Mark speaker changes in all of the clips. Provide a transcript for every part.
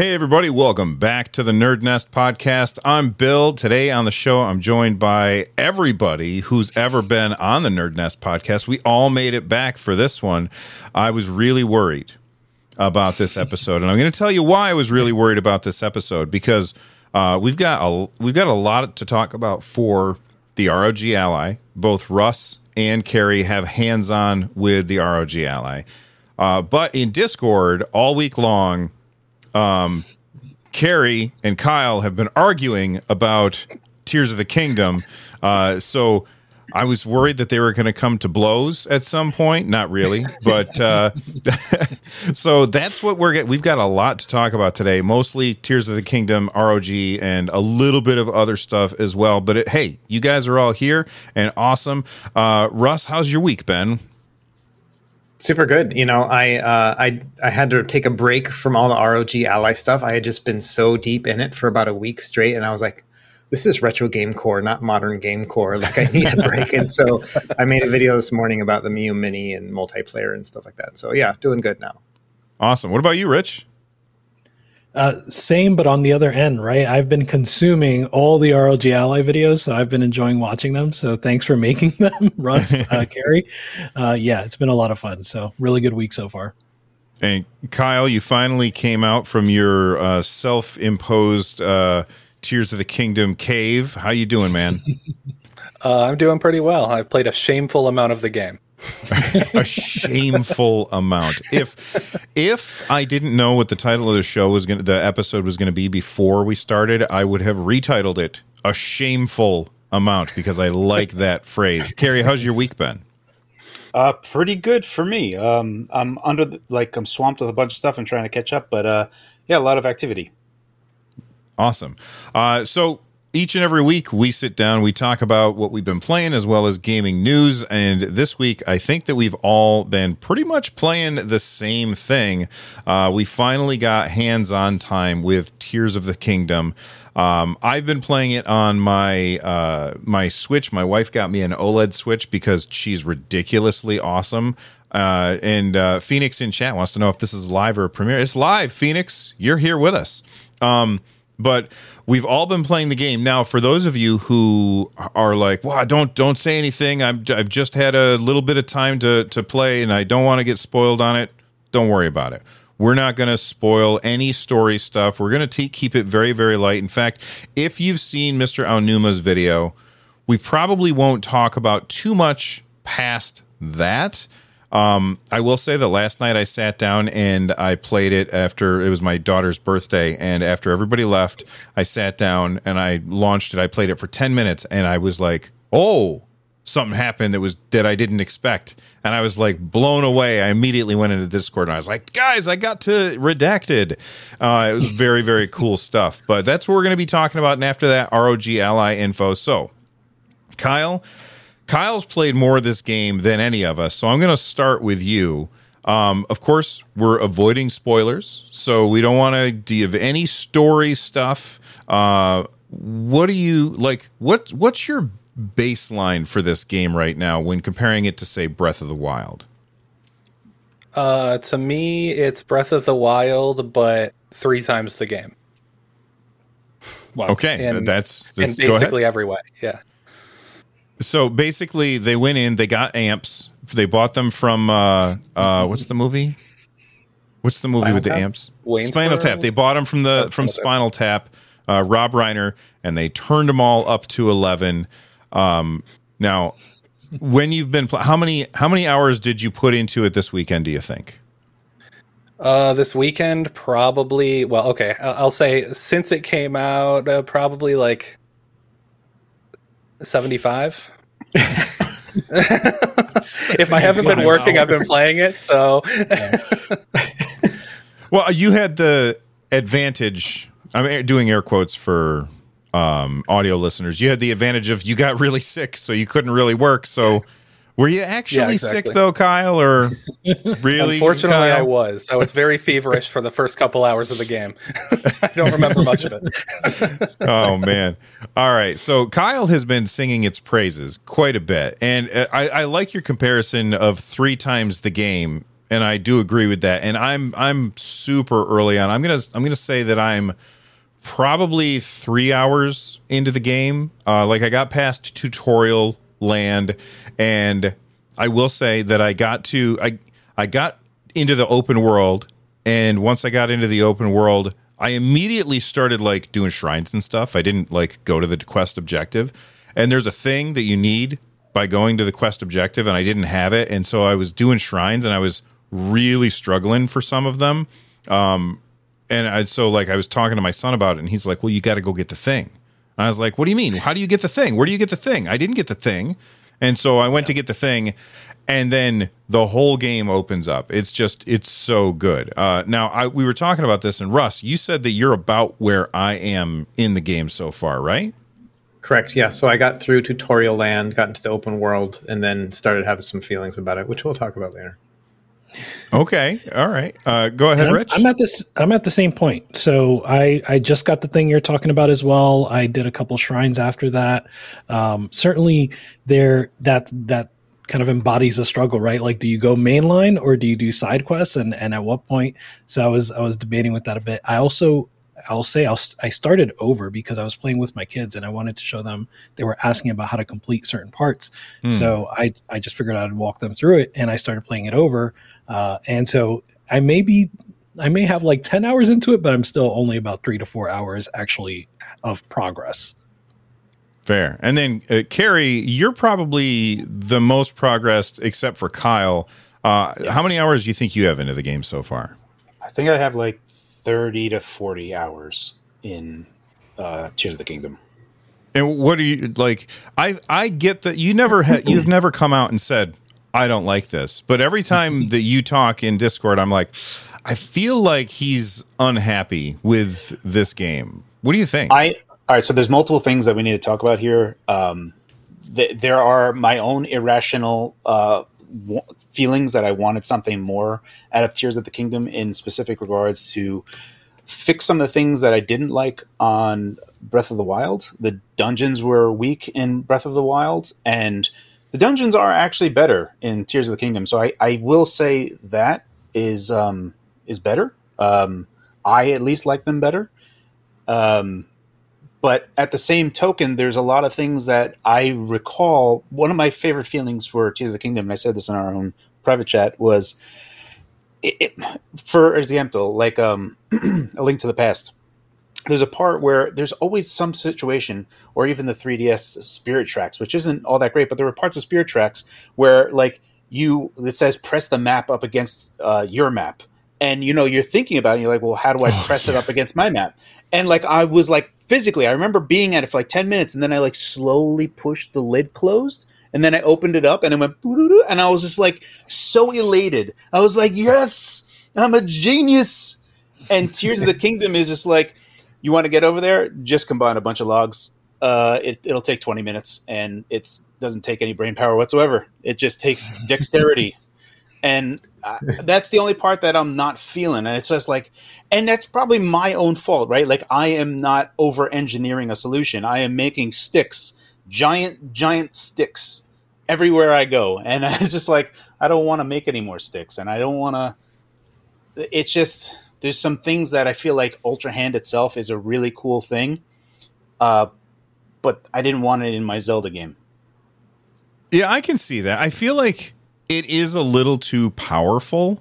Speaker 1: Hey, everybody, welcome back to the Nerd Nest podcast. I'm Bill. Today on the show, I'm joined by everybody who's ever been on the Nerd Nest podcast. We all made it back for this one. I was really worried about this episode, and I'm going to tell you why I was really worried about this episode because uh, we've got a we've got a lot to talk about for the ROG Ally. Both Russ and Carrie have hands on with the ROG Ally, uh, but in Discord all week long um, Carrie and Kyle have been arguing about Tears of the Kingdom. Uh, so I was worried that they were going to come to blows at some point. Not really, but uh, so that's what we're getting. We've got a lot to talk about today. Mostly Tears of the Kingdom, ROG, and a little bit of other stuff as well. But it, hey, you guys are all here and awesome. Uh, Russ, how's your week been?
Speaker 2: Super good. You know, I uh, I I had to take a break from all the ROG Ally stuff. I had just been so deep in it for about a week straight, and I was like, "This is Retro Game Corps, not modern game core. Like, I need a break." and so I made a video this morning about the Miyoo Mini and multiplayer and stuff like that. So yeah, doing good now.
Speaker 1: Awesome. What about you, Rich?
Speaker 3: Uh, same, but on the other end, right? I've been consuming all the ROG Ally videos, so I've been enjoying watching them. So thanks for making them, Russ, uh, Carrie. Uh, yeah, it's been a lot of fun. So really good week so far.
Speaker 1: And Kyle, you finally came out from your uh, self-imposed uh, Tears of the Kingdom cave. How you doing, man?
Speaker 4: Uh, I'm doing pretty well. I played a shameful amount of the game.
Speaker 1: a shameful amount. If if I didn't know what the title of the show was going to the episode was going to be before we started, I would have retitled it a shameful amount because I like that phrase. Carrie, how's your week been?
Speaker 5: Uh, pretty good for me. Um, I'm under the, like I'm swamped with a bunch of stuff and trying to catch up, but uh, yeah, a lot of activity.
Speaker 1: Awesome. Uh, so each and every week we sit down we talk about what we've been playing as well as gaming news and this week i think that we've all been pretty much playing the same thing uh, we finally got hands-on time with tears of the kingdom um, I've been playing it on my uh, my Switch. My wife got me an OLED Switch because she's ridiculously awesome. Uh, and uh, Phoenix in chat wants to know if this is live or a premiere. It's live, Phoenix. You're here with us. Um, but we've all been playing the game now. For those of you who are like, "Wow, don't don't say anything," I'm, I've just had a little bit of time to to play, and I don't want to get spoiled on it. Don't worry about it. We're not going to spoil any story stuff. We're going to keep it very very light. In fact, if you've seen Mr. Aonuma's video, we probably won't talk about too much past that. Um, I will say that last night I sat down and I played it after it was my daughter's birthday, and after everybody left, I sat down and I launched it. I played it for ten minutes, and I was like, "Oh, something happened that was that I didn't expect," and I was like blown away. I immediately went into Discord and I was like, "Guys, I got to redacted." Uh, it was very very cool stuff. But that's what we're going to be talking about, and after that, ROG Ally info. So, Kyle. Kyle's played more of this game than any of us, so I'm going to start with you. Um, of course, we're avoiding spoilers, so we don't want to give any story stuff. Uh, what do you like? What What's your baseline for this game right now when comparing it to, say, Breath of the Wild?
Speaker 4: Uh, to me, it's Breath of the Wild, but three times the game.
Speaker 1: Wow. Okay, and, that's,
Speaker 4: that's in basically every way. Yeah.
Speaker 1: So basically, they went in, they got amps, they bought them from uh, uh, what's the movie? What's the movie Spinal with the Tap? amps? Spinal Tap. They bought them from the from Spinal Tap. Uh, Rob Reiner, and they turned them all up to eleven. Um, now, when you've been, pl- how many how many hours did you put into it this weekend? Do you think?
Speaker 4: Uh, this weekend, probably. Well, okay, I'll say since it came out, uh, probably like 75 if I haven't been working, I've been playing it. So,
Speaker 1: well, you had the advantage. I'm doing air quotes for um, audio listeners. You had the advantage of you got really sick, so you couldn't really work. So, were you actually yeah, exactly. sick though, Kyle, or really?
Speaker 4: Unfortunately, Kyle? I was. I was very feverish for the first couple hours of the game. I don't remember much of it.
Speaker 1: oh man! All right, so Kyle has been singing its praises quite a bit, and uh, I, I like your comparison of three times the game and I do agree with that. And I'm I'm super early on. I'm gonna I'm gonna say that I'm probably three hours into the game. Uh, like I got past tutorial land, and I will say that I got to I I got into the open world, and once I got into the open world, I immediately started like doing shrines and stuff. I didn't like go to the quest objective, and there's a thing that you need by going to the quest objective, and I didn't have it, and so I was doing shrines, and I was really struggling for some of them. Um, and I, so like I was talking to my son about it, and he's like, "Well, you got to go get the thing." And I was like, "What do you mean? How do you get the thing? Where do you get the thing? I didn't get the thing." And so I went to get the thing, and then the whole game opens up. It's just it's so good. Uh, now I, we were talking about this, and Russ, you said that you're about where I am in the game so far, right?
Speaker 2: Correct. Yeah. So I got through tutorial land, got into the open world, and then started having some feelings about it, which we'll talk about later.
Speaker 1: Okay. All right. Uh, go ahead,
Speaker 3: I'm,
Speaker 1: Rich.
Speaker 3: I'm at this. I'm at the same point. So I I just got the thing you're talking about as well. I did a couple shrines after that. Um, certainly, there that that kind of embodies a struggle, right? Like, do you go mainline or do you do side quests, and and at what point? So I was I was debating with that a bit. I also I'll say I'll, I started over because I was playing with my kids and I wanted to show them. They were asking about how to complete certain parts,
Speaker 1: Hmm.
Speaker 3: so I I just figured I'd walk them through it, and I started playing it over. Uh, and so I may be I may have like ten hours into it, but I'm still only about three to four hours actually of progress.
Speaker 1: Fair. And then, uh, Carrie, you're probably the most progressed, except for Kyle. Uh, How many hours do you think you have into the game so far?
Speaker 5: I think I have like thirty to forty hours in uh, Tears of the Kingdom.
Speaker 1: And what are you like? I I get that you never ha- you've never come out and said I don't like this, but every time that you talk in Discord, I'm like, I feel like he's unhappy with this game. What do you think?
Speaker 5: I all right. So there's multiple things that we need to talk about here. Um, th- there are my own irrational uh, w- feelings that I wanted something more out of Tears of the Kingdom in specific regards to fix some of the things that I didn't like on Breath of the Wild. The dungeons were weak in Breath of the Wild, and the dungeons are actually better in Tears of the Kingdom. So I, I will say that is um, is better. Um, I at least like them better. Um, but at the same token, there's a lot of things that I recall. One of my favorite feelings for Tears of the Kingdom, and I said this in our own private chat, was it, it, for example, like um, a link to the past. There's a part where there's always some situation, or even the 3DS Spirit Tracks, which isn't all that great, but there were parts of Spirit Tracks where, like, you it says press the map up against uh, your map, and you know you're thinking about it. You're like, well, how do I press it up against my map? And like I was like physically, I remember being at it for like ten minutes, and then I like slowly pushed the lid closed, and then I opened it up, and it went, and I was just like so elated. I was like, yes, I'm a genius. And Tears of the Kingdom is just like, you want to get over there, just combine a bunch of logs. Uh, it, it'll take 20 minutes, and it doesn't take any brain power whatsoever. It just takes dexterity and uh, that's the only part that I'm not feeling. And it's just like, and that's probably my own fault, right? Like I am not over engineering a solution. I am making sticks, giant, giant sticks everywhere I go. And it's just like, I don't want to make any more sticks. And I don't want to, it's just, there's some things that I feel like Ultra Hand itself is a really cool thing. Uh, but I didn't want it in my Zelda game.
Speaker 1: Yeah, I can see that. I feel like it is a little too powerful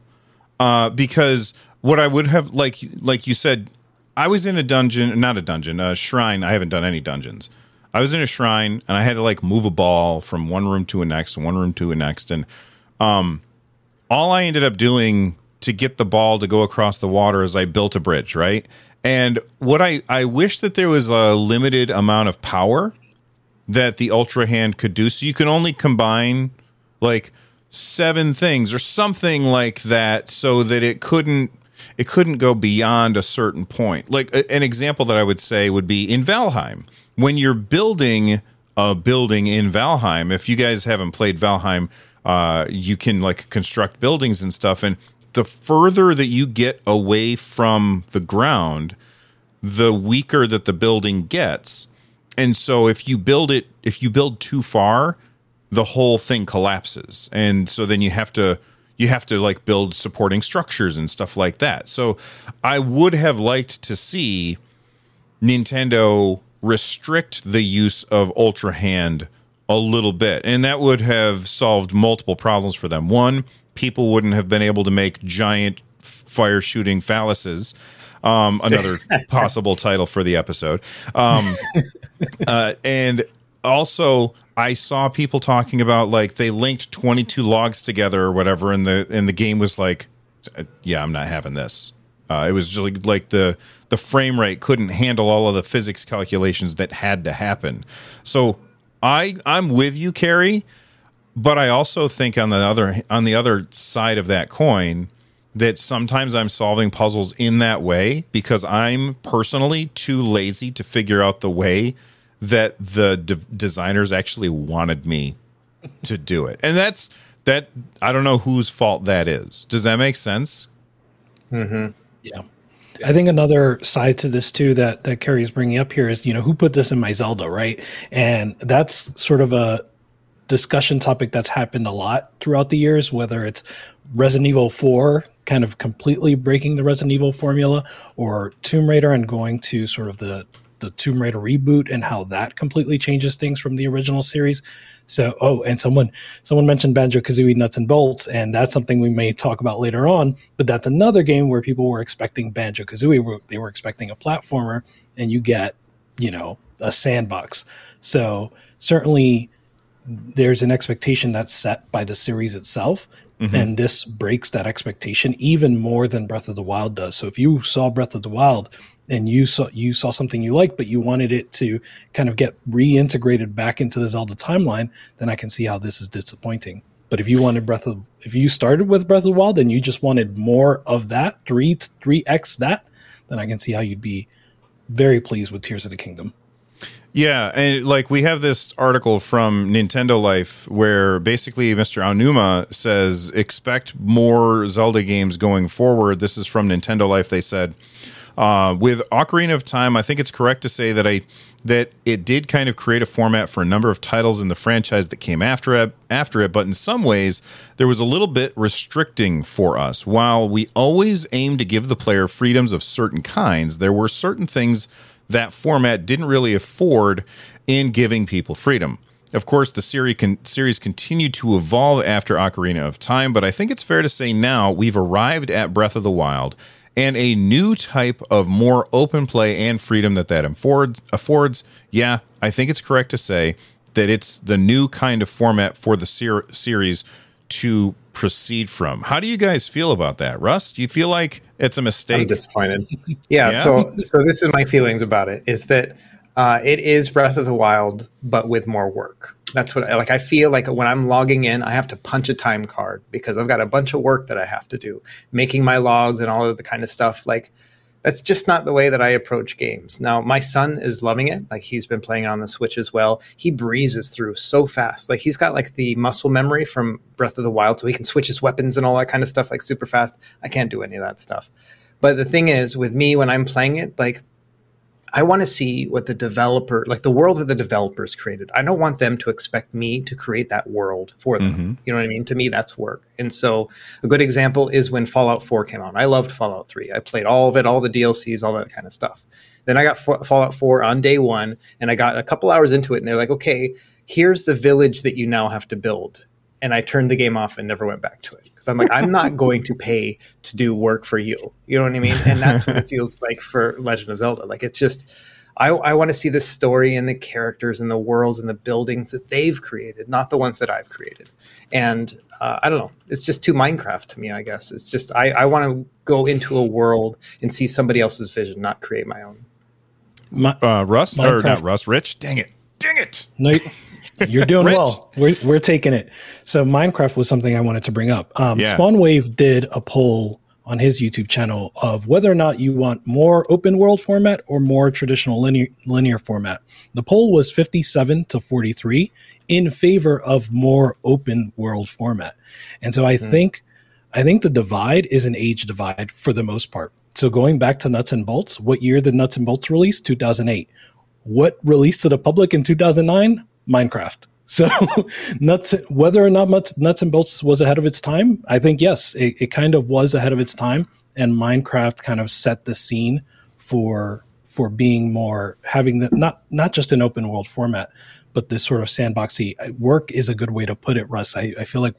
Speaker 1: uh, because what I would have like like you said, I was in a dungeon, not a dungeon, a shrine. I haven't done any dungeons. I was in a shrine and I had to like move a ball from one room to a next, one room to a next, and um, all I ended up doing to get the ball to go across the water is I built a bridge, right? And what I I wish that there was a limited amount of power that the ultra hand could do so you can only combine like seven things or something like that so that it couldn't it couldn't go beyond a certain point. Like an example that i would say would be in valheim. When you're building a building in valheim if you guys haven't played valheim uh, you can like construct buildings and stuff and the further that you get away from the ground the weaker that the building gets. And so if you build it if you build too far the whole thing collapses and so then you have to you have to like build supporting structures and stuff like that. So I would have liked to see Nintendo restrict the use of Ultra Hand a little bit, and that would have solved multiple problems for them. One, people wouldn't have been able to make giant fire shooting phalluses. Um, another possible title for the episode. Um, uh, and also, I saw people talking about like they linked 22 logs together or whatever, and the and the game was like, uh, yeah, I'm not having this. Uh, it was just like, like the the frame rate couldn't handle all of the physics calculations that had to happen. So I I'm with you, Carrie, but I also think on the other on the other side of that coin that sometimes I'm solving puzzles in that way because I'm personally too lazy to figure out the way that the de- designers actually wanted me to do it. And that's that I don't know whose fault that is. Does that make sense? Mm-hmm.
Speaker 3: Yeah. I think another side to this too that that Carrie's bringing up here is you know who put this in my Zelda right, and that's sort of a discussion topic that's happened a lot throughout the years. Whether it's Resident Evil Four kind of completely breaking the Resident Evil formula, or Tomb Raider and going to sort of the the Tomb Raider reboot and how that completely changes things from the original series. So, oh, and someone someone mentioned Banjo Kazooie Nuts and Bolts, and that's something we may talk about later on. But that's another game where people were expecting Banjo Kazooie, they were expecting a platformer, and you get, you know, a sandbox. So certainly, there's an expectation that's set by the series itself. Mm-hmm. And this breaks that expectation even more than Breath of the Wild does. So if you saw Breath of the Wild and you saw you saw something you liked, but you wanted it to kind of get reintegrated back into the Zelda timeline, then I can see how this is disappointing. But if you wanted Breath of if you started with Breath of the Wild and you just wanted more of that, three three X that, then I can see how you'd be very pleased with Tears of the Kingdom.
Speaker 1: Yeah, and like we have this article from Nintendo Life where basically Mr. Aonuma says expect more Zelda games going forward. This is from Nintendo Life. They said uh, with Ocarina of Time, I think it's correct to say that I that it did kind of create a format for a number of titles in the franchise that came after it. After it, but in some ways, there was a little bit restricting for us. While we always aim to give the player freedoms of certain kinds, there were certain things that format didn't really afford in giving people freedom. Of course, the series, con- series continued to evolve after Ocarina of Time, but I think it's fair to say now we've arrived at Breath of the Wild and a new type of more open play and freedom that that affords. affords. Yeah, I think it's correct to say that it's the new kind of format for the ser- series to proceed from. How do you guys feel about that, Russ? Do you feel like it's a
Speaker 2: I'm
Speaker 1: mistake?
Speaker 2: disappointed. Yeah,
Speaker 1: Yeah?
Speaker 2: So so this is my feelings about it. Is that uh, it is Breath of the Wild, but with more work. That's what I like. I feel like when I'm logging in, I have to punch a time card because I've got a bunch of work that I have to do, making my logs and all of the kind of stuff. Like that's just not the way that I approach games. Now, my son is loving it. Like he's been playing on the Switch as well. He breezes through so fast. Like he's got like the muscle memory from Breath of the Wild, so he can switch his weapons and all that kind of stuff like super fast. I can't do any of that stuff. But the thing is, with me, when I'm playing it, like I want to see what the developer, like the world that the developers created. I don't want them to expect me to create that world for them.
Speaker 1: Mhm.
Speaker 2: You know what I mean? To me, that's work. And so, a good example is when Fallout 4 came out. I loved Fallout 3. I played all of it, all the DLCs, all that kind of stuff. Then I got Fa- Fallout 4 on day one, and I got a couple hours into it, and they're like, okay, here's the village that you now have to build. And I turned the game off and never went back to it because I'm like, I'm not going to pay to do work for you. You know what I mean? And that's what it feels like for Legend of Zelda. Like it's just, I, I want to see the story and the characters and the worlds and the buildings that they've created, not the ones that I've created. And uh, I don't know, it's just too Minecraft to me. I guess it's just I, I want to go into a world and see somebody else's vision, not create my own.
Speaker 3: My,
Speaker 1: uh, Russ or not Russ? Rich? Dang it! Dang it!
Speaker 3: No, you're doing well. We're, we're taking it. So Minecraft was something I wanted to bring up. Um,
Speaker 1: Yeah.
Speaker 3: Spawnwave did a poll on his YouTube channel of whether or not you want more open world format or more traditional linear linear format. The poll was 57 to 43 in favor of more open world format. And so I think I think the divide is an age divide for the most part. So going back to Nuts and Bolts, what year did Nuts and Bolts release? 2008. What released to the public in 2009? Minecraft. So nuts, whether or not nuts, nuts and bolts was ahead of its time, I think yes, it, it kind of was ahead of its time, and Minecraft kind of set the scene for for being more having the not not just an open world format, but this sort of sandboxy work is a good way to put it. Russ, I, I feel like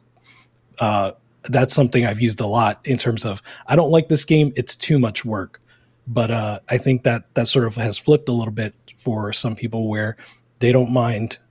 Speaker 3: uh, that's something I've used a lot in terms of I don't like this game; it's too much work. But uh, I think that that sort of has flipped a little bit for some people where they don't mind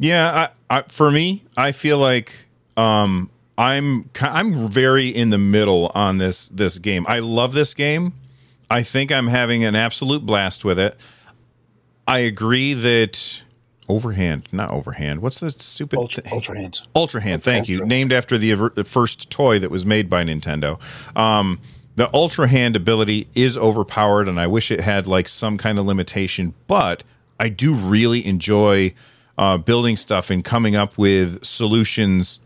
Speaker 1: Yeah, I, I, for me, I feel like um, I'm I'm very in the middle on this this game. I love this game. I think I'm having an absolute blast with it. I agree that overhand, not overhand. What's the stupid
Speaker 5: Ultra,
Speaker 1: thing?
Speaker 5: Ultra Hand.
Speaker 1: Ultra Hand, thank you. Named after the, the first toy that was made by Nintendo. Um, the Ultra Hand ability is overpowered, and I wish it had like some kind of limitation. But I do really enjoy uh, building stuff and coming up with solutions.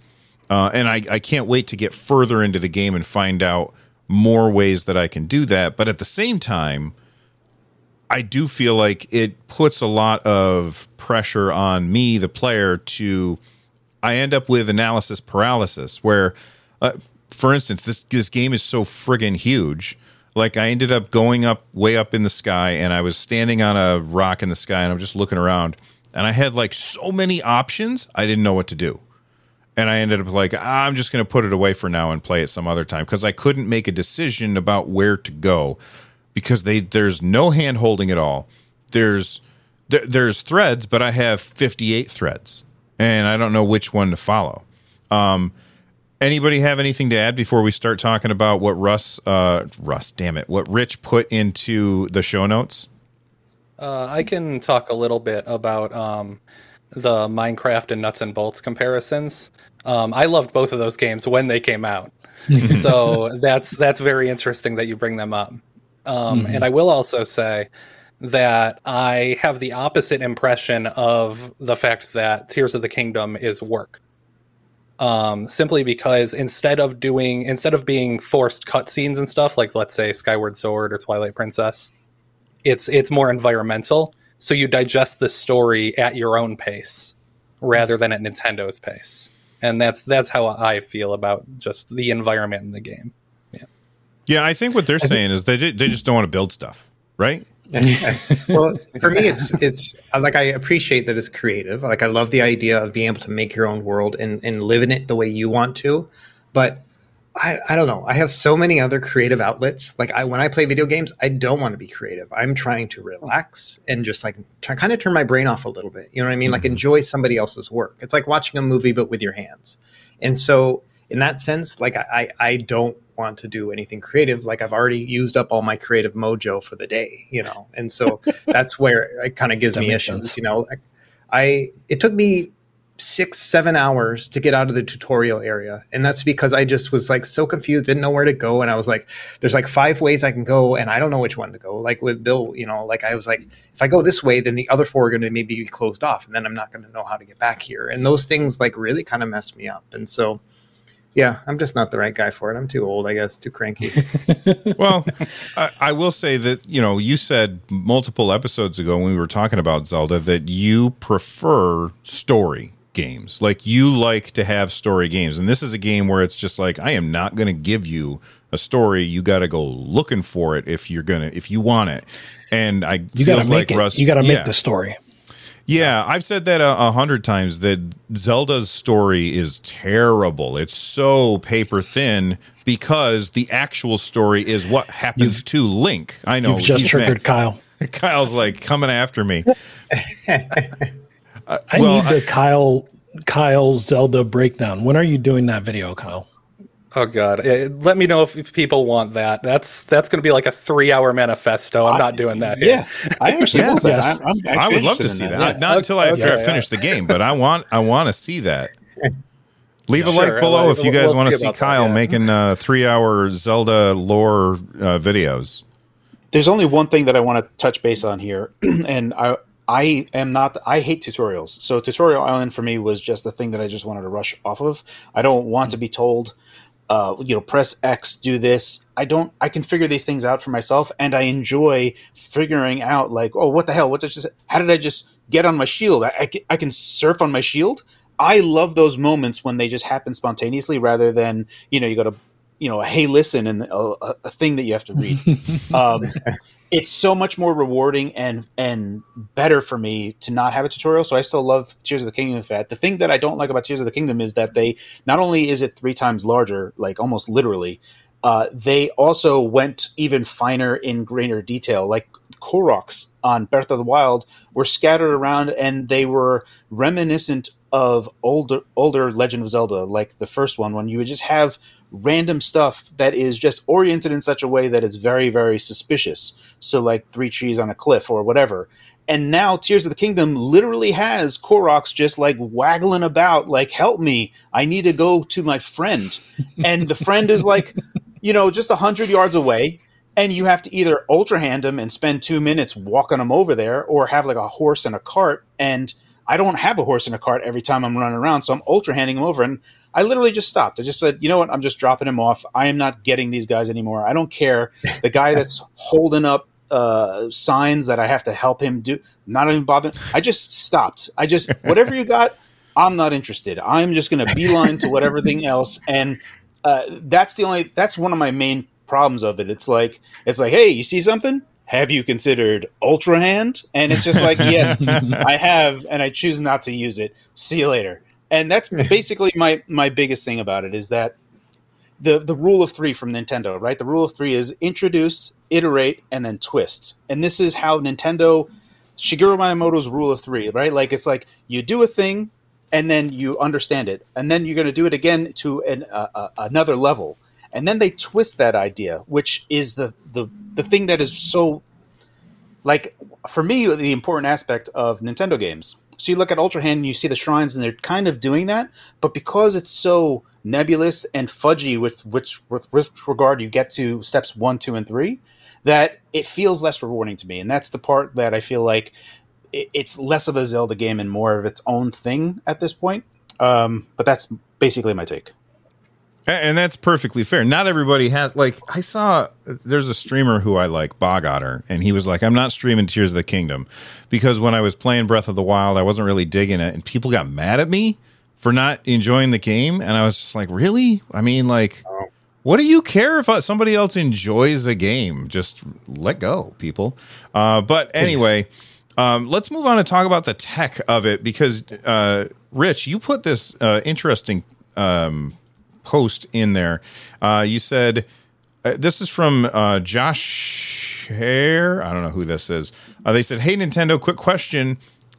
Speaker 1: Uh, and I, I can't wait to get further into the game and find out more ways that I can do that. But at the same time, I do feel like it puts a lot of pressure on me, the player, to I end up with analysis paralysis. Where, uh, for instance, this this game is so friggin' huge. Like I ended up going up way up in the sky, and I was standing on a rock in the sky, and I'm just looking around, and I had like so many options, I didn't know what to do. And I ended up like, "Ah, I'm just going to put it away for now and play it some other time because I couldn't make a decision about where to go because they there's no hand holding at all. There's there, there's threads, but I have 58 threads, and I don't know which one to follow. Um, anybody have anything to add before we start talking about what Russ, uh, Russ, damn it, what Rich put into the show notes?
Speaker 4: Uh, I can talk a little bit about um, the Minecraft and Nuts and Bolts comparisons. Um, I loved both of those games when they came out, so that's that's very interesting that you bring them up. Um, And I will also say that I have the opposite impression of the fact that Tears of the Kingdom is work. Um, simply because instead of doing instead of being forced cutscenes and stuff like let's say Skyward Sword or Twilight Princess, it's it's more environmental. So you digest the story at your own pace rather than at Nintendo's pace. And that's that's how I feel about just the environment in the game.
Speaker 1: Yeah, yeah. I think what they're saying is they they just don't want to build stuff, right?
Speaker 2: well, for me, it's it's like I appreciate that it's creative. Like I love the idea of being able to make your own world and and live in it the way you want to. But I I don't know. I have so many other creative outlets. Like I when I play video games, I don't want to be creative. I'm trying to relax and just like try, kind of turn my brain off a little bit. You know what I mean? Like mm-hmm. enjoy somebody else's work. It's like watching a movie but with your hands. And so in that sense, like I I, I don't want to do anything creative like i've already used up all my creative mojo for the day you know and so that's where it kind of gives
Speaker 3: That
Speaker 2: me issues
Speaker 3: sense.
Speaker 2: you know Like, i it took me six seven hours to get out of the tutorial area. And that's because i just was like so confused didn't know where to go. And i was like there's like five ways i can go and i don't know which one to go. Like with bill you know like i was like if i go this way then the other four are going to maybe be closed off and then i'm not going to know how to get back here. And those things like really kind of messed me up. And so yeah i'm just not the right guy for it. I'm too old i guess too cranky.
Speaker 1: Well, I, I will say that you know you said multiple episodes ago when we were talking about Zelda that you prefer story games. Like you like to have story games, and this is a game where it's just like I am not going to give you a story. You got to go looking for it if you're gonna if you want it. And I
Speaker 3: You got to make
Speaker 1: like
Speaker 3: it. You got to make
Speaker 1: yeah.
Speaker 3: the story.
Speaker 1: Yeah, I've said that a, a hundred times that Zelda's story is terrible. It's so paper thin because the actual story is what happens to Link. I know
Speaker 3: You've just triggered
Speaker 1: mad.
Speaker 3: Kyle.
Speaker 1: Kyle's like coming after me. Uh,
Speaker 3: I
Speaker 1: well,
Speaker 3: need the Kyle Kyle Zelda breakdown. When are you doing that video, Kyle?
Speaker 4: Oh god, let me know if, if people want that. That's that's going to be like a three-hour manifesto. I'm not doing that.
Speaker 5: Yeah, I actually want that.
Speaker 3: Yes.
Speaker 5: I'm, I'm
Speaker 1: I would love to see
Speaker 5: in
Speaker 1: that.
Speaker 5: Yeah.
Speaker 1: Not, not until I
Speaker 4: Okay,
Speaker 1: fi- finish the game, but I want I want to see that. Leave a
Speaker 4: Sure,
Speaker 1: like below if you guys
Speaker 4: we'll
Speaker 1: want to
Speaker 4: see
Speaker 1: see
Speaker 4: about that,
Speaker 1: Kyle
Speaker 4: yeah.
Speaker 1: making uh, three hour Zelda lore uh, videos.
Speaker 5: There's only one thing that I want to touch base on here, and I I am not I hate tutorials. So tutorial island for me was just the thing that I just wanted to rush off of. I don't want to be told uh, you know, press X, do this. I don't. I can figure these things out for myself, and I enjoy figuring out like, oh, what the hell? What did I just? How did I just get on my shield? I, I, can, I can surf on my shield. I love those moments when they just happen spontaneously, rather than you know, you got to, you know, hey, listen, and a, a, a thing that you have to read. um, it's so much more rewarding and and better for me to not have a tutorial. So I still love Tears of the Kingdom for that. The thing that I don't like about Tears of the Kingdom is that they not only is it three times larger, like almost literally, uh, they also went even finer in greater detail. Like Koroks on Breath of the Wild were scattered around, and they were reminiscent of older older Legend of Zelda, like the first one, when you would just have random stuff that is just oriented in such a way that is very very suspicious. So like three trees on a cliff or whatever. And now Tears of the Kingdom literally has Koroks just like waggling about, like "Help me! I need to go to my friend," and the friend is like, you know, just a hundred yards away and you have to either ultra hand him and spend two minutes walking him over there or have like a horse and a cart and i don't have a horse in a cart every time i'm running around so i'm ultra handing him over and i literally just stopped. I just said you know what? I'm just dropping him off. I am not getting these guys anymore. I don't care. The guy that's holding up uh, signs that i have to help him do not even bothering. I just stopped. I just whatever you got i'm not interested. I'm just going to beeline to whatever thing else. And uh, that's the only that's one of my main problems of it. It's like it's like, hey, you see something? Have you considered Ultra Hand? And it's just like, yes, I have, and I choose not to use it. See you later. And that's basically my my biggest thing about it is that the the rule of three from Nintendo, right? The rule of three is introduce, iterate, and then twist. And this is how Nintendo Shigeru Miyamoto's rule of three, right? Like it's like you do a thing, and then you understand it, and then you're going to do it again to an, uh, uh, another level, and then they twist that idea, which is the the the thing that is so like for me the important aspect of Nintendo games. So you look at Ultra Hand and you see the shrines, and they're kind of doing that, but because it's so nebulous and fudgy with which with, with regard you get to steps one, two, and three, that it feels less rewarding to me, and that's the part that I feel like it's less of a Zelda game and more of its own thing at this point. Um, but that's basically my take.
Speaker 1: And that's perfectly fair. Not everybody has like I saw there's a streamer who I like, Bog Otter, and he was like, I'm not streaming Tears of the Kingdom because when I was playing Breath of the Wild, I wasn't really digging it, and people got mad at me for not enjoying the game. And I was just like, Really? I mean, like what do you care if uh, somebody else enjoys a game? Just let go, people. Uh, but anyway, um, let's move on and talk about the tech of it because, uh, Rich, you put this uh, interesting um, post in there. Uh, you said, uh, this is from uh, Josh Hare. I don't know who this is. Uh, they said, Hey, Nintendo, quick question.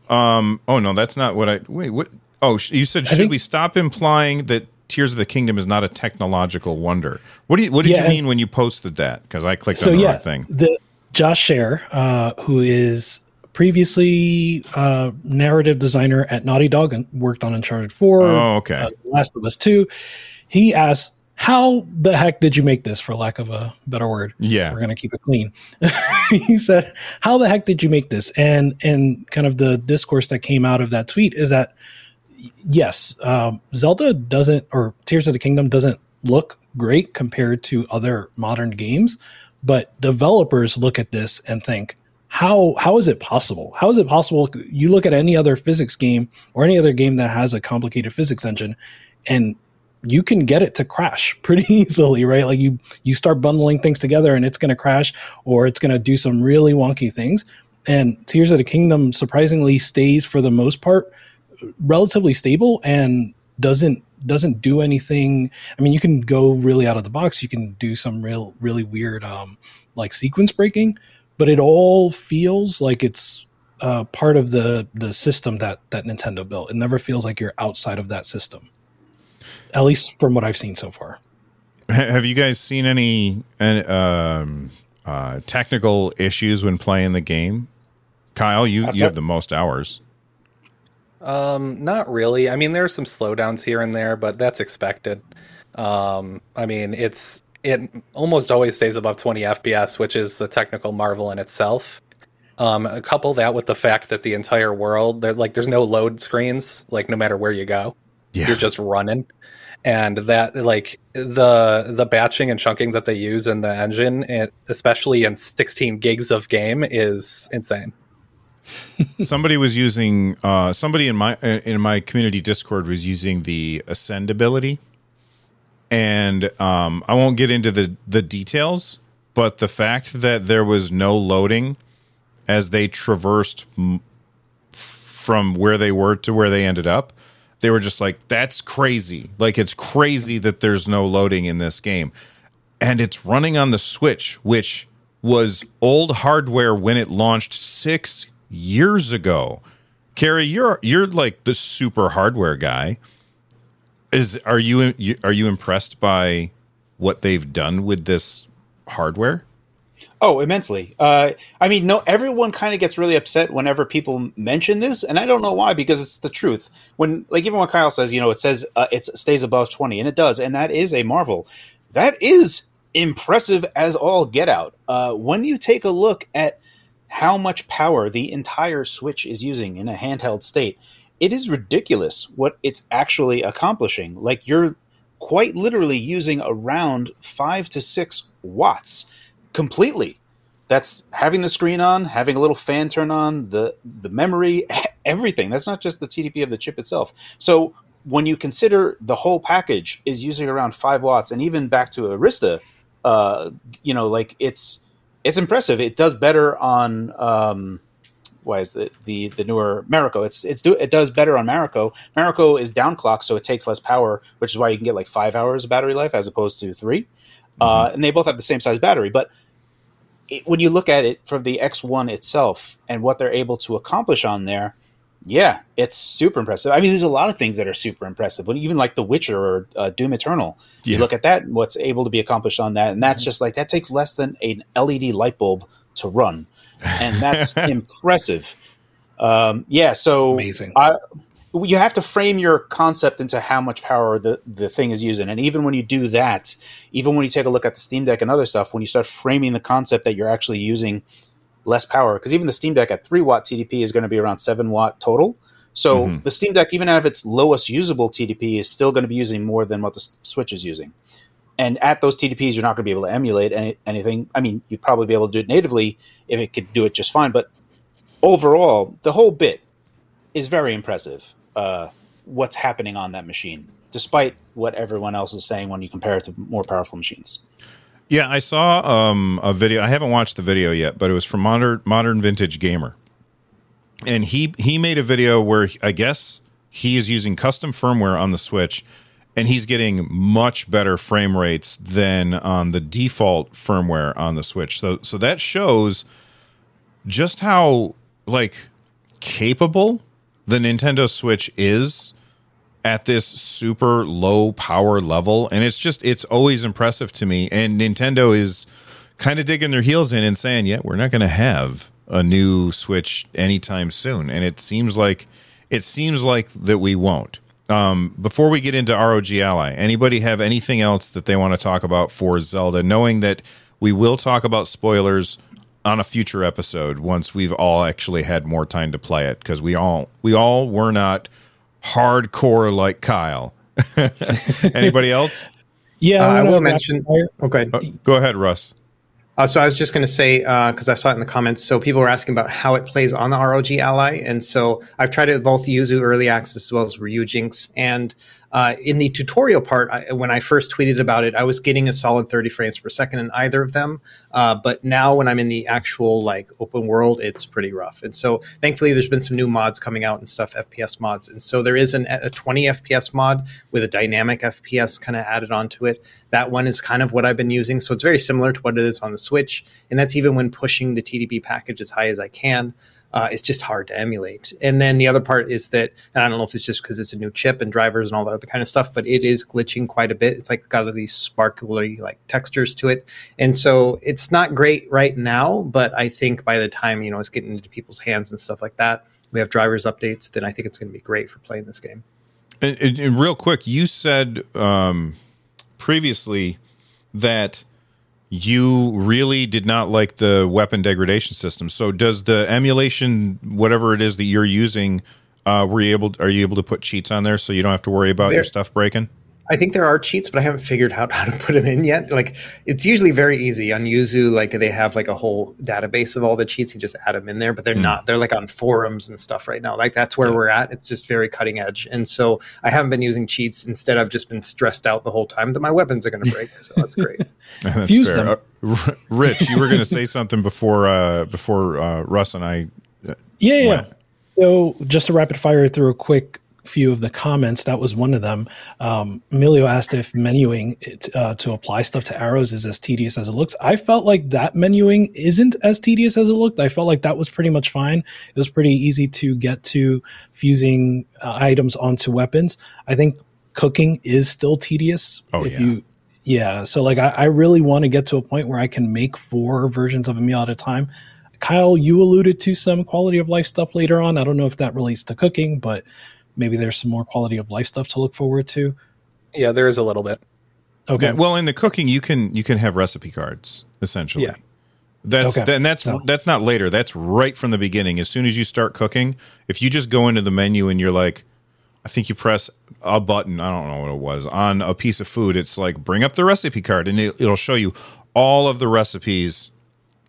Speaker 1: Um, oh, no, that's not what I. Wait, what? Oh, sh- you said, should
Speaker 3: think-
Speaker 1: we stop implying that Tears of the Kingdom is not a technological wonder? What do you, what did
Speaker 3: Yeah,
Speaker 1: you mean when you posted that? Because I clicked
Speaker 3: so
Speaker 1: on the
Speaker 3: yeah,
Speaker 1: right thing.
Speaker 3: the Josh Scherr, uh, who is previously uh, narrative designer at Naughty Dog and worked on Uncharted Four,
Speaker 1: Oh, okay.
Speaker 3: uh, Last of Us Two, he asked, "How the heck did you make this?" For lack of a better word,
Speaker 1: Yeah.
Speaker 3: we're gonna keep it clean. he said, "How the heck did you make this?" And and kind of the discourse that came out of that tweet is that yes, um, Zelda doesn't, or Tears of the Kingdom doesn't look great compared to other modern games, but developers look at this and think, how how is it possible? How is it possible? You look at any other physics game or any other game that has a complicated physics engine, and you can get it to crash pretty easily, right? Like you you start bundling things together and it's going to crash or it's going to do some really wonky things. And Tears of the Kingdom surprisingly stays for the most part relatively stable and doesn't doesn't do anything. I mean, you can go really out of the box. You can do some real really weird um like sequence breaking, but it all feels like it's uh, part of the the system that that Nintendo built. It never feels like you're outside of that system at least from what I've seen so far.
Speaker 1: Have you guys seen any um, uh, technical issues when playing the game? Kyle, you, you have the most hours.
Speaker 4: Um, not really. I mean, there are some slowdowns here and there, but that's expected. Um, I mean, it's it almost always stays above 20 FPS, which is a technical marvel in itself. Um, couple that with the fact that the entire world, like, there's no load screens, like, no matter where you go, yeah. you're just running and that like the the batching and chunking that they use in the engine it, especially in 16 gigs of game is insane.
Speaker 1: Somebody was using uh, somebody in my in my community discord was using the ascend ability. And um, i won't get into the the details but the fact that there was no loading as they traversed m- from where they were to where they ended up they were just like, that's crazy. Like, it's crazy that there's no loading in this game. And it's running on the Switch, which was old hardware when it launched six years ago. Carrie, you're you're like the super hardware guy. Is are you are you impressed by what they've done with this hardware?
Speaker 5: Oh, immensely. Uh, I mean, no, everyone kind of gets really upset whenever people mention this, and I don't know why because it's the truth. When, like, even when Kyle says, you know, it says uh, it stays above twenty, and it does, and that is a marvel. That is impressive as all get out. Uh, when you take a look at how much power the entire Switch is using in a handheld state, it is ridiculous what it's actually accomplishing. Like you're quite literally using around five to six watts completely. That's having the screen on, having a little fan turn on, the the memory, everything. That's not just the TDP of the chip itself. So when you consider the whole package is using around five watts, and even back to Erista, uh, you know, like it's it's impressive. It does better on um, why is the, the the newer Mariko? It's it's do it does better on Mariko. Mariko is downclocked, so it takes less power, which is why you can get like five hours of battery life as opposed to 3 mm-hmm. uh, and they both have the same size battery, but it, when you look at it from the X1 itself and what they're able to accomplish on there, yeah, it's super impressive. I mean, there's a lot of things that are super impressive. When even like The Witcher or uh, Doom Eternal, yeah. you look at that, what's able to be accomplished on that, and that's mm-hmm. just like that takes less than an LED light bulb to run, and that's impressive. Um, yeah, so
Speaker 3: amazing.
Speaker 5: I, you have to frame your concept into how much power the, the thing is using. And even when you do that, even when you take a look at the Steam Deck and other stuff, when you start framing the concept that you're actually using less power, because even the Steam Deck at 3 watt TDP is going to be around 7 watt total. So mm-hmm. the Steam Deck, even at its lowest usable TDP, is still going to be using more than what the Switch is using. And at those TDPs, you're not going to be able to emulate any, anything. I mean, you'd probably be able to do it natively if it could do it just fine. But overall, the whole bit is very impressive uh, what's happening on that machine, despite what everyone else is saying when you compare it to more powerful machines.
Speaker 1: Yeah, I saw um, a video. I haven't watched the video yet, but it was from Modern Modern Vintage Gamer, and he he made a video where I guess he is using custom firmware on the Switch, and he's getting much better frame rates than on the default firmware on the Switch. So so that shows just how like capable the Nintendo Switch is at this super low power level and it's just it's always impressive to me and Nintendo is kind of digging their heels in and saying, "Yeah, we're not going to have a new Switch anytime soon." And it seems like it seems like that we won't. Um, before we get into ROG Ally, anybody have anything else that they want to talk about for Zelda, knowing that we will talk about spoilers on a future episode once we've all actually had more time to play it because we all we all were not hardcore like Kyle. Anybody else?
Speaker 2: Yeah, uh, I will mention. Okay,
Speaker 1: uh, go ahead, Russ.
Speaker 2: Uh, so I was just going to say because uh, I saw it in the comments. So people were asking about how it plays on the ROG Ally, and so I've tried it both Yuzu Early Access as well as Ryujinx, and uh, in the tutorial part, I, when I first tweeted about it, I was getting a solid 30 frames per second in either of them. Uh, but now, when I'm in the actual like open world, it's pretty rough. And so, thankfully, there's been some new mods coming out and stuff, FPS mods. And so, there is an, a 20 FPS mod with a dynamic FPS kind of added onto it. That one is kind of what I've been using. So, it's very similar to what it is on the Switch. And that's even when pushing the TDP package as high as I can uh, it's just hard to emulate. And then the other part is that, and I don't know if it's just because it's a new chip and drivers and all that other kind of stuff, but it is glitching quite a bit. It's like got all these sparkly like textures to it, and so it's not great right now. But I think by the time you know it's getting into people's hands and stuff like that, we have drivers updates. Then I think it's going to be great for playing this game.
Speaker 1: And, and, and real quick, you said um, previously that you really did not like the weapon degradation system. So does the emulation, whatever it is that you're using, uh, were you able? Are you able to put cheats on there so you don't have to worry about there, your stuff breaking?
Speaker 2: I think there are cheats, but I haven't figured out how to put them in yet. Like it's usually very easy on Yuzu. Like they have like a whole database of all the cheats. You just add them in there, but they're mm. not. They're like on forums and stuff right now. Like that's where yeah. we're at. It's just very cutting edge. And so I haven't been using cheats. Instead, I've just been stressed out the whole time that my weapons are going to break. So that's great.
Speaker 1: that's Fuse fair. them. Uh, Rich, you were going to say something before uh, before uh, Russ and I.
Speaker 3: Uh, yeah, yeah. So just to rapid fire through a quick few of the comments. That was one of them. Um, Emilio asked if menuing it, uh, to apply stuff to arrows is as tedious as it looks. I felt like that menuing isn't as tedious as it looked. I felt like that was pretty much fine. It was pretty easy to get to fusing uh, items onto weapons. I think cooking is still tedious.
Speaker 1: Oh, if yeah. you
Speaker 3: yeah, so like I, I really want to get to a point where I can make four versions of a meal at a time. Kyle, you alluded to some quality of life stuff later on. I don't know if that relates to cooking, but maybe there's some more quality of life stuff to look forward to.
Speaker 4: Yeah, there is a little bit.
Speaker 1: Okay. Yeah, well, in the cooking, you can you can have recipe cards essentially. Yeah. That's okay. and that's no. that's not later. That's right from the beginning. As soon as you start cooking, if you just go into the menu and you're like, I think you press a button. I don't know what it was on a piece of food. It's like bring up the recipe card, and it, it'll show you all of the recipes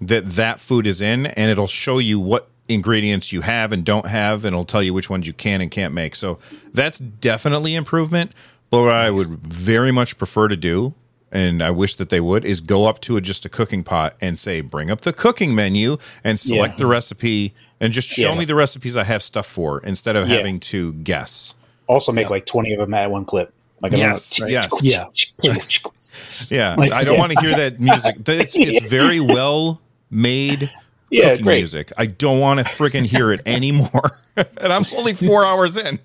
Speaker 1: that that food is in, and it'll show you what ingredients you have and don't have, and it'll tell you which ones you can and can't make. So that's definitely improvement. But what nice. I would very much prefer to do, and I wish that they would, is go up to a, just a cooking pot and say, bring up the cooking menu and select yeah. the recipe and just show yeah. me the recipes I have stuff for instead of yeah. having to guess.
Speaker 5: Also, make like 20 of them at one clip. Like
Speaker 1: yes, yes, yeah, yeah. Like, I don't want to hear that music. It's, it's very well made yeah, cooking great. music. I don't want to freaking hear it anymore. and I'm only four hours in.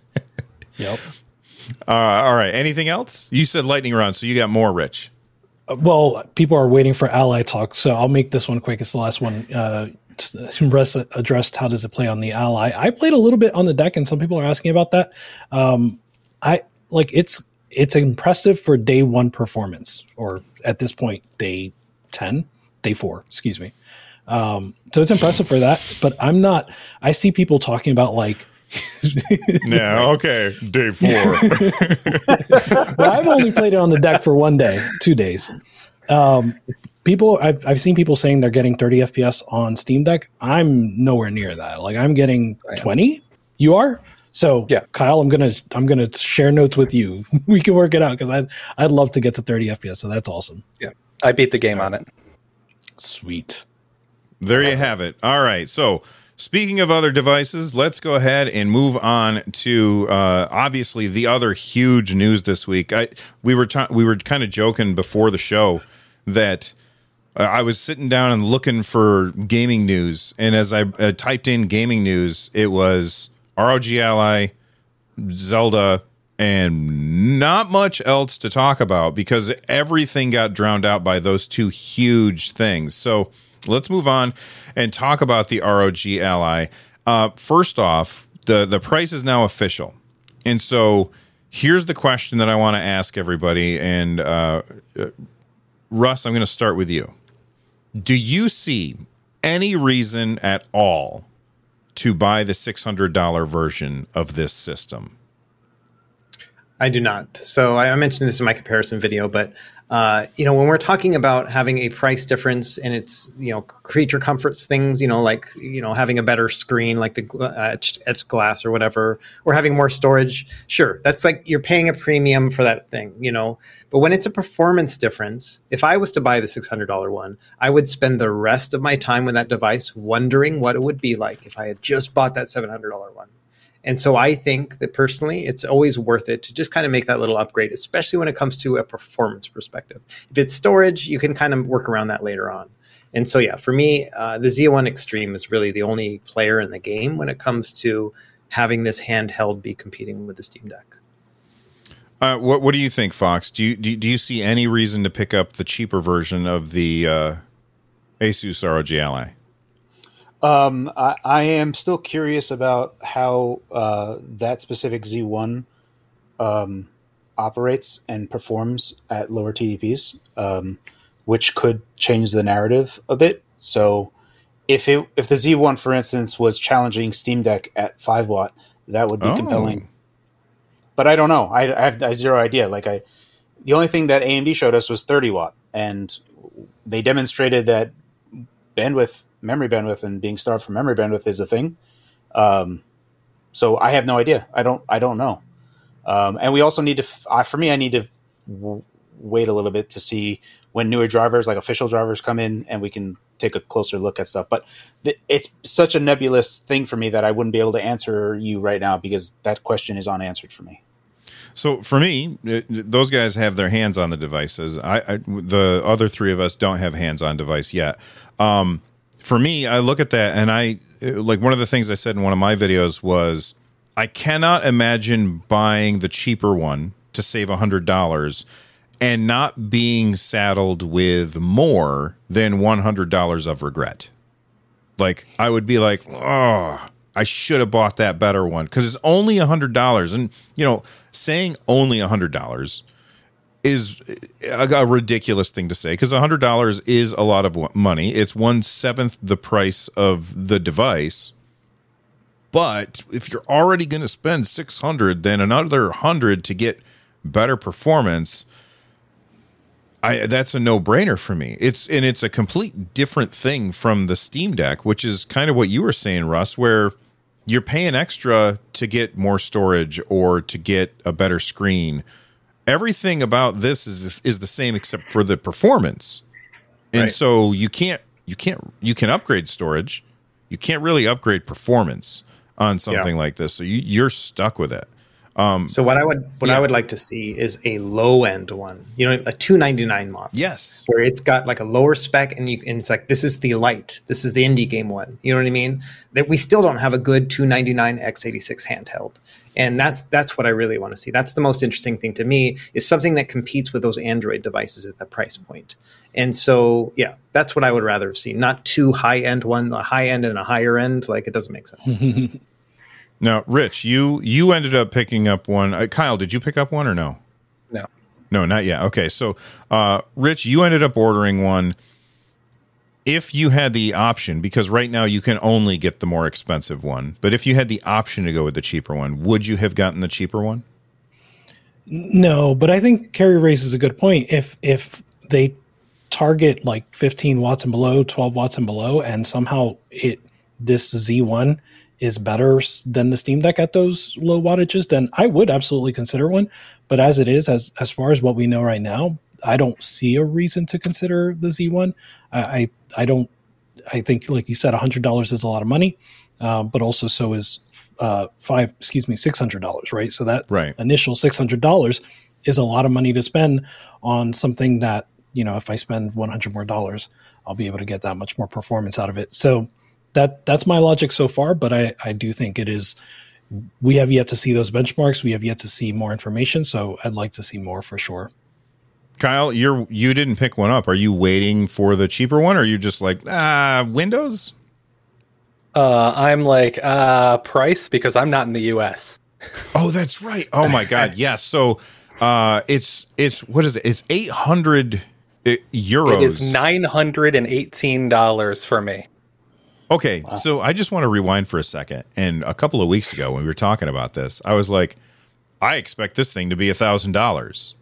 Speaker 3: yep.
Speaker 1: Uh, all right. Anything else? You said lightning round, so you got more, Rich.
Speaker 3: Uh, well, people are waiting for ally talk, so I'll make this one quick. It's the last one. Uh, addressed how does it play on the ally. I played a little bit on the deck, and some people are asking about that. Um, I like it's it's impressive for day one performance, or at this point, day ten, day four. Excuse me. Um, so it's impressive for that. But I'm not. I see people talking about like.
Speaker 1: yeah. Okay. Day four.
Speaker 3: well, I've only played it on the deck for one day, two days. Um, people, I've I've seen people saying they're getting 30 FPS on Steam Deck. I'm nowhere near that. Like I'm getting 20. You are. So yeah, Kyle, I'm gonna I'm gonna share notes with you. we can work it out because I'd I'd love to get to 30 FPS. So that's awesome.
Speaker 4: Yeah, I beat the game on it.
Speaker 3: Sweet.
Speaker 1: There you have it. All right. So, speaking of other devices, let's go ahead and move on to uh, obviously the other huge news this week. I, we were ta- we were kind of joking before the show that uh, I was sitting down and looking for gaming news, and as I uh, typed in gaming news, it was ROG Ally, Zelda, and not much else to talk about because everything got drowned out by those two huge things. So let's move on and talk about the ROG Ally. Uh, first off, the the price is now official, and so here's the question that I want to ask everybody. And uh, uh Russ, I'm going to start with you. Do you see any reason at all to buy the $600 version of this system?
Speaker 2: I do not. So I mentioned this in my comparison video, but uh, you know, when we're talking about having a price difference and it's, you know, creature comforts things, you know, like, you know, having a better screen like the uh, etched, etched glass or whatever, or having more storage, sure, that's like you're paying a premium for that thing, you know. But when it's a performance difference, if I was to buy the $600 one, I would spend the rest of my time with that device wondering what it would be like if I had just bought that $700 one. And so I think that personally, it's always worth it to just kind of make that little upgrade, especially when it comes to a performance perspective. If it's storage, you can kind of work around that later on. And so, yeah, for me, uh, the Z1 Extreme is really the only player in the game when it comes to having this handheld be competing with the Steam Deck.
Speaker 1: Uh, what What do you think, Fox? Do you, do do you see any reason to pick up the cheaper version of the uh, Asus ROG Ally?
Speaker 5: Um, I, I, am still curious about how uh, that specific Z1 um, operates and performs at lower TDPs, um, which could change the narrative a bit. So, if it if the Z1, for instance, was challenging Steam Deck at five watt, that would be oh. compelling. But I don't know. I, I have, I zero idea. Like I, the only thing that AMD showed us was 30 watt, and they demonstrated that bandwidth memory bandwidth and being starved for memory bandwidth is a thing. Um, so I have no idea. I don't. I don't know. Um, and we also need to. Uh, for me, I need to w- wait a little bit to see when newer drivers, like official drivers, come in, and we can take a closer look at stuff. But th- it's such a nebulous thing for me that I wouldn't be able to answer you right now because that question is unanswered for me.
Speaker 1: So for me, it, those guys have their hands on the devices. I, I, the other three of us don't have hands on device yet. Um, for me, I look at that and I like one of the things I said in one of my videos was I cannot imagine buying the cheaper one to save a hundred dollars and not being saddled with more than one hundred dollars of regret. Like I would be like, oh, I should have bought that better one because it's only a hundred dollars, and you know, saying only a hundred dollars is a, a, ridiculous thing to say because $100 is a lot of money. It's one seventh the price of the device. But if you're already going to spend 600 then another 100 to get better performance, I that's a no-brainer for me. It's and it's a complete different thing from the Steam Deck, which is kind of what you were saying, Russ, where you're paying extra to get more storage or to get a better screen everything about this is is the same except for the performance. And right. so you can't you can't you can upgrade storage. You can't really upgrade performance on something yeah. like this. So you, you're stuck with it.
Speaker 2: Um, so what I would what yeah. I would like to see is a low end one, you know, a two ninety nine model.
Speaker 1: Yes,
Speaker 2: where it's got like a lower spec, and you and it's like this is the light, this is the indie game one. You know what I mean? That we still don't have a good two ninety nine x eighty six handheld, and that's that's what I really want to see. That's the most interesting thing to me is something that competes with those Android devices at that price point. And so, yeah, that's what I would rather see. Not two high end one, a high end and a higher end. Like it doesn't make sense.
Speaker 1: Now, Rich, you you ended up picking up one. Uh, Kyle, did you pick up one or no?
Speaker 4: No.
Speaker 1: No, not yet. Okay, so uh, Rich, you ended up ordering one. If you had the option, because right now you can only get the more expensive one, but if you had the option to go with the cheaper one, would you have gotten the cheaper one?
Speaker 3: No, but I think Carrie raises a good point. If if they target like 15 watts and below, 12 watts and below, and somehow it this Z1 is better than the Steam Deck at those low wattages, then I would absolutely consider one. But as it is, as as far as what we know right now, I don't see a reason to consider the Z1. I I, I don't. I think, like you said, hundred dollars is a lot of money, uh, but also so is uh, five. Excuse me, six hundred dollars. Right. So that
Speaker 1: right.
Speaker 3: initial six hundred dollars is a lot of money to spend on something that you know if I spend one hundred more dollars, I'll be able to get that much more performance out of it. So that that's my logic so far, but I, I do think it is we have yet to see those benchmarks. We have yet to see more information, so I'd like to see more for sure.
Speaker 1: Kyle, you're you didn't pick one up. Are you waiting for the cheaper one, or are you just like ah Windows?
Speaker 4: Uh, I'm like uh price because I'm not in the U.S.
Speaker 1: oh, that's right. Oh my God, yes. So, uh, it's it's what is it? It's eight hundred uh, euros. It
Speaker 4: is nine hundred and eighteen dollars for me.
Speaker 1: Okay, wow. so I just want to rewind for a second. And a couple of weeks ago, when we were talking about this, I was like, I expect this thing to be a thousand dollars.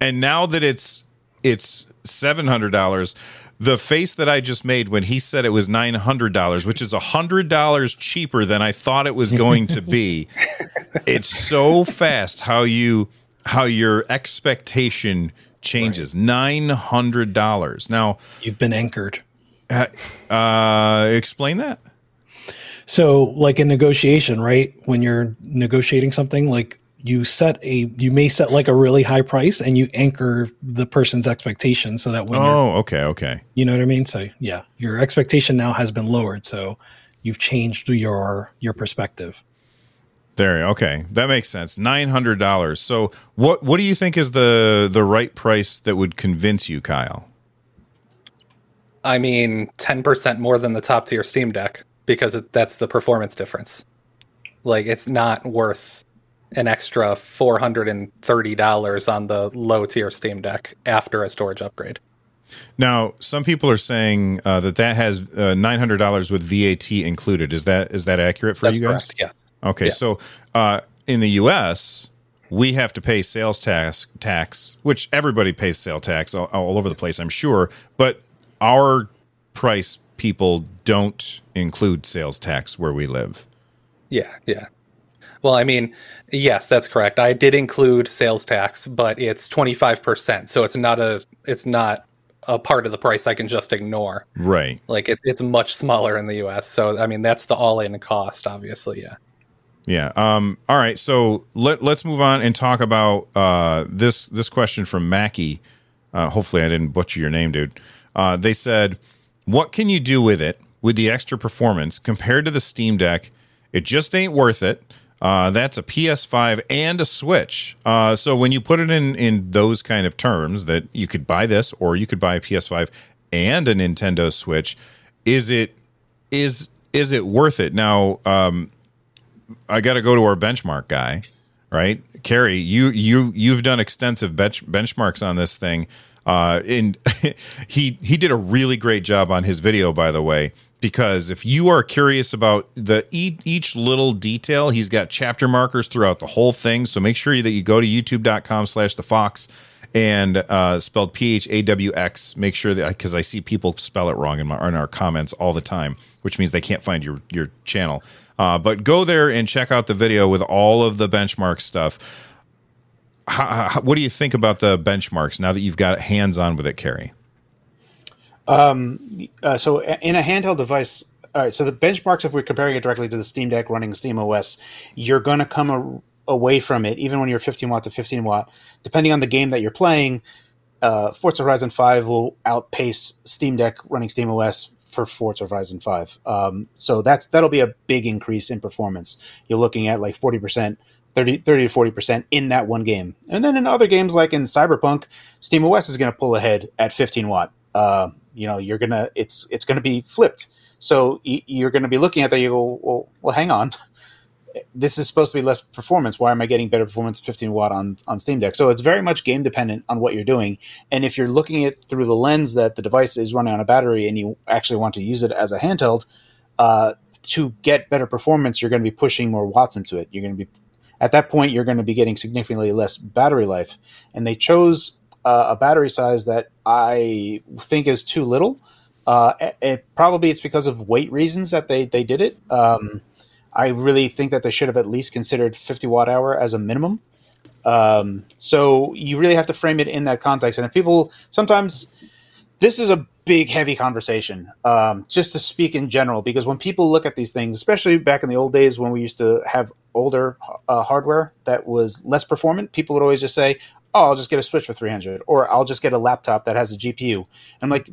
Speaker 1: And now that it's it's seven hundred dollars, the face that I just made when he said it was nine hundred dollars, which is hundred dollars cheaper than I thought it was going to be. it's so fast how you how your expectation changes. Nine hundred dollars. Now
Speaker 3: You've been anchored.
Speaker 1: uh, explain that.
Speaker 3: So, like in negotiation, right? When you're negotiating something, like you set a, you may set like a really high price and you anchor the person's expectation so that when you're,
Speaker 1: Oh, okay, okay.
Speaker 3: you know what I mean? So, yeah, your expectation now has been lowered. So, you've changed your your perspective.
Speaker 1: There, okay, that makes sense. Nine hundred dollars. So, what what do you think is the the right price that would convince you, Kyle?
Speaker 4: I mean, 10% more than the top tier Steam Deck because it, that's the performance difference. Like, it's not worth an extra $430 on the low tier Steam Deck after a storage upgrade.
Speaker 1: Now, some people are saying uh, that that has uh, nine hundred dollars with VAT included. Is that is that accurate for
Speaker 4: That's
Speaker 1: you guys?
Speaker 4: correct. Yes.
Speaker 1: Okay,
Speaker 4: Yeah.
Speaker 1: so uh, in the U.S., we have to pay sales tax, tax, which everybody pays sales tax all, all over the place, I'm sure. But our price people don't include sales tax where we live.
Speaker 4: Yeah, yeah. Well, I mean, yes, that's correct. I did include sales tax, but it's 25%, so it's not a it's not a part of the price I can just ignore.
Speaker 1: Right.
Speaker 4: Like it, it's much smaller in the US. So I mean, that's the all-in cost, obviously, yeah.
Speaker 1: Yeah. Um, all right. So let let's move on and talk about uh, this this question from Mackie. Uh, hopefully, I didn't butcher your name, dude. Uh, they said, "What can you do with it with the extra performance compared to the Steam Deck? It just ain't worth it." Uh, that's a PS5 and a Switch. Uh, so when you put it in in those kind of terms, that you could buy this or you could buy a PS5 and a Nintendo Switch, is it is is it worth it? Now, um, I got to go to our benchmark guy, right? Carrie, you you you've done extensive bench, benchmarks on this thing, uh, and he he did a really great job on his video, by the way. Because if you are curious about the each little detail, he's got chapter markers throughout the whole thing. So make sure that you go to youtube.com/slash the fox and uh, spelled P H A W X. Make sure that because I see people spell it wrong in my in our comments all the time, which means they can't find your your channel. Uh, but go there and check out the video with all of the benchmark stuff. How, how, what do you think about the benchmarks now that you've got hands on with it, Carrie?
Speaker 5: Uh, so in a handheld device, all right. So the benchmarks, if we're comparing it directly to the Steam Deck running Steam OS, you're going to come a, away from it, even when you're 15 watt to 15 watt, depending on the game that you're playing. Uh, Forza Horizon 5 will outpace Steam Deck running Steam OS for Forza Horizon 5. Um, so that's that'll be a big increase in performance. You're looking at like 40%, 30, 30 to 40% in that one game. And then in other games like in Cyberpunk, Steam OS is going to pull ahead at 15 watt. Uh, you know, you're to it's it's to be flipped. So you're to be looking at that you go, well, well hang on. This is supposed to be less performance. Why am I getting better performance 15 watt on, on Steam Deck? So it's very much game dependent on what you're doing. And if you're looking at through the lens that the device is running on a battery and you actually want to use it as a handheld, uh, to get better performance, you're going to be pushing more watts into it. You're going to be at that point you're going to be getting significantly less battery life. And they chose uh, a battery size that I think is too little. Uh, it, it- probably it's because of weight reasons that they they did it. Um, I really think that they should have at least considered 50 watt hour as a minimum. Um, so you really have to frame it in that context. And if people sometimes this is a big, heavy conversation, um, just to speak in general, because when people look at these things, especially back in the old days when we used to have older uh, hardware that was less performant, people would always just say, "Oh, I'll just get a Switch for 300," or "I'll just get a laptop that has a GPU." And I'm like,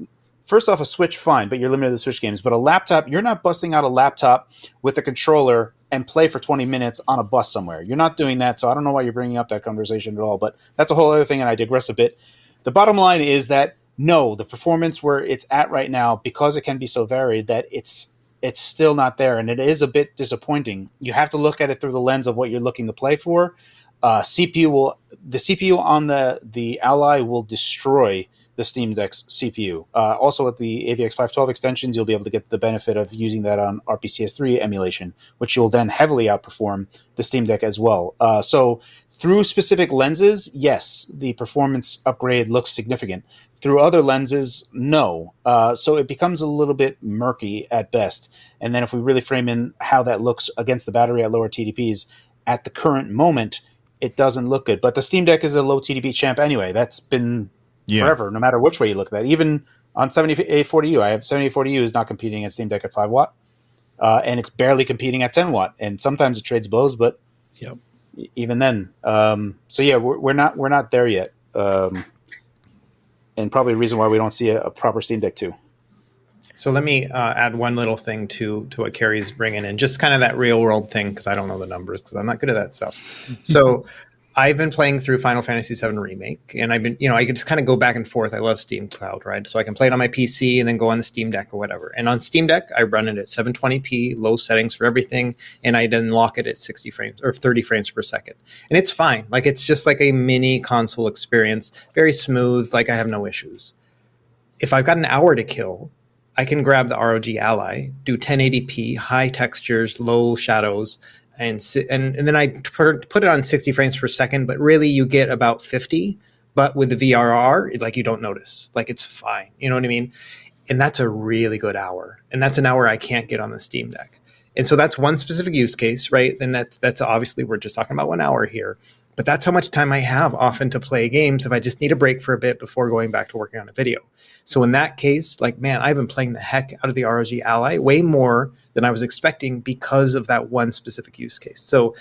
Speaker 5: first off, a Switch, fine, but you're limited to Switch games. But a laptop, you're not busting out a laptop with a controller and play for 20 minutes on a bus somewhere. You're not doing that, so I don't know why you're bringing up that conversation at all. But that's a whole other thing, and I digress a bit. The bottom line is that no, the performance where it's at right now, because it can be so varied, that it's it's still not there, and it is a bit disappointing. You have to look at it through the lens of what you're looking to play for. Uh, CPU will the CPU on the the Ally will destroy the Steam Deck's CPU. Uh, also, with the AVX 512 extensions, you'll be able to get the benefit of using that on RPCS3 emulation, which you will then heavily outperform the Steam Deck as well. Uh, so, through specific lenses, yes, the performance upgrade looks significant. Through other lenses, no. Uh, so it becomes a little bit murky at best. And then if we really frame in how that looks against the battery at lower TDPs, at the current moment, it doesn't look good. But the Steam Deck is a low TDP champ anyway. That's been
Speaker 1: Yeah.
Speaker 5: forever, no matter which way you look at that. Even on 7840U, I have 7840U is not competing at Steam Deck at 5 watt, uh, and it's barely competing at 10 watt. And sometimes it trades blows, but
Speaker 3: Yep.
Speaker 5: even then, um, so yeah, we're, we're not we're not there yet, um, and probably a reason why we don't see a, a proper Steam Deck too.
Speaker 2: So let me uh, add one little thing to to what Carrie's bringing in, just kind of that real world thing because I don't know the numbers because I'm not good at that stuff. So I've been playing through Final Fantasy VII Remake, and I've been, you know, I can just kind of go back and forth. I love Steam Cloud, right? So I can play it on my PC and then go on the Steam Deck or whatever. And on Steam Deck, I run it at 720p, low settings for everything, and I then lock it at 60 frames or 30 frames per second, and it's fine. Like it's just like a mini console experience, very smooth. Like I have no issues. If I've got an hour to kill, I can grab the ROG Ally, do 1080p, high textures, low shadows, and and and then I put put it on 60 frames per second. But really, you get about 50. But with the VRR, it's like you don't notice, like it's fine. You know what I mean? And that's a really good hour, and that's an hour I can't get on the Steam Deck. And so that's one specific use case, right? And that's that's obviously we're just talking about one hour here. But that's how much time I have often to play games if I just need a break for a bit before going back to working on a video. So in that case, like man, I've been playing the heck out of the ROG Ally way more than I was expecting because of that one specific use case. So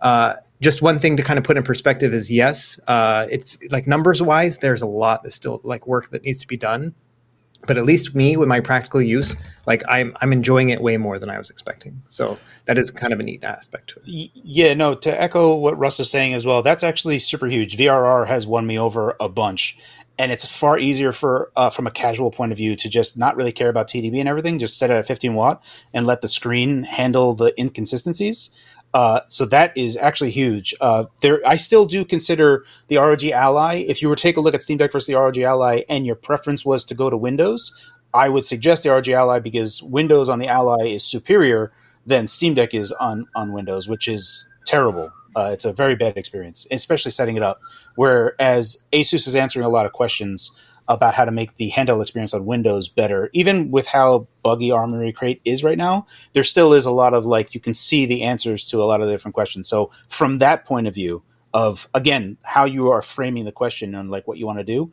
Speaker 2: uh, just one thing to kind of put in perspective is yes, uh, it's like numbers wise, there's a lot that's still like work that needs to be done. But at least me with my practical use, like I'm I'm enjoying it way more than I was expecting. So that is kind of a neat aspect.
Speaker 5: Yeah, no, to echo what Russ is saying as well, that's actually super huge. VRR has won me over a bunch. And it's far easier for uh, from a casual point of view to just not really care about TDP and everything, just set it at 15 watt and let the screen handle the inconsistencies. Uh, so that is actually huge. Uh, there, I still do consider the ROG Ally. If you were to take a look at Steam Deck versus the ROG Ally, and your preference was to go to Windows, I would suggest the ROG Ally because Windows on the Ally is superior than Steam Deck is on on Windows, which is terrible. Uh, it's a very bad experience, especially setting it up. Whereas Asus is answering a lot of questions about how to make the handheld experience on Windows better, even with how buggy Armoury Crate is right now. There still is a lot of like you can see the answers to a lot of the different questions. So from that point of view, of again how you are framing the question and like what you want to do,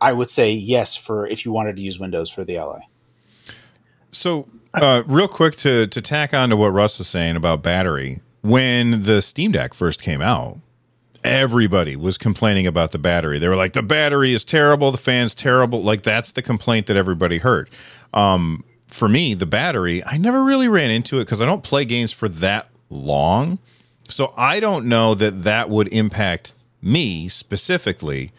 Speaker 5: I would say yes for if you wanted to use Windows for the Ally.
Speaker 1: So, uh, real quick to to tack on to what Russ was saying about battery, when the Steam Deck first came out, everybody was complaining about the battery. They were like, "The battery is terrible. The fan's terrible." Like that's the complaint that everybody heard. Um, for me, the battery, I never really ran into it because I don't play games for that long, so I don't know that that would impact me specifically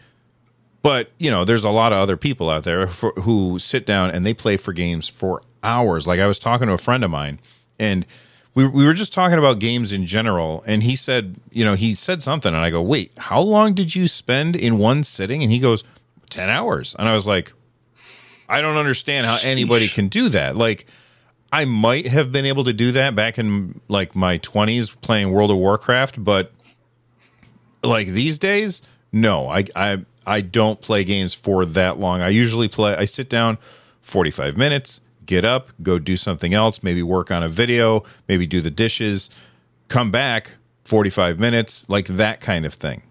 Speaker 1: but you know there's a lot of other people out there for, who sit down and they play for games for hours like i was talking to a friend of mine and we, we were just talking about games in general and he said you know he said something and i go wait how long did you spend in one sitting? And he goes 10 hours. And i was like i don't understand how anybody can do that. Like i might have been able to do that back in like my 20s playing world of warcraft but like these days no. I i i don't play games for that long. I usually play i sit down 45 minutes get up go do something else maybe work on a video maybe do the dishes come back 45 minutes like that kind of thing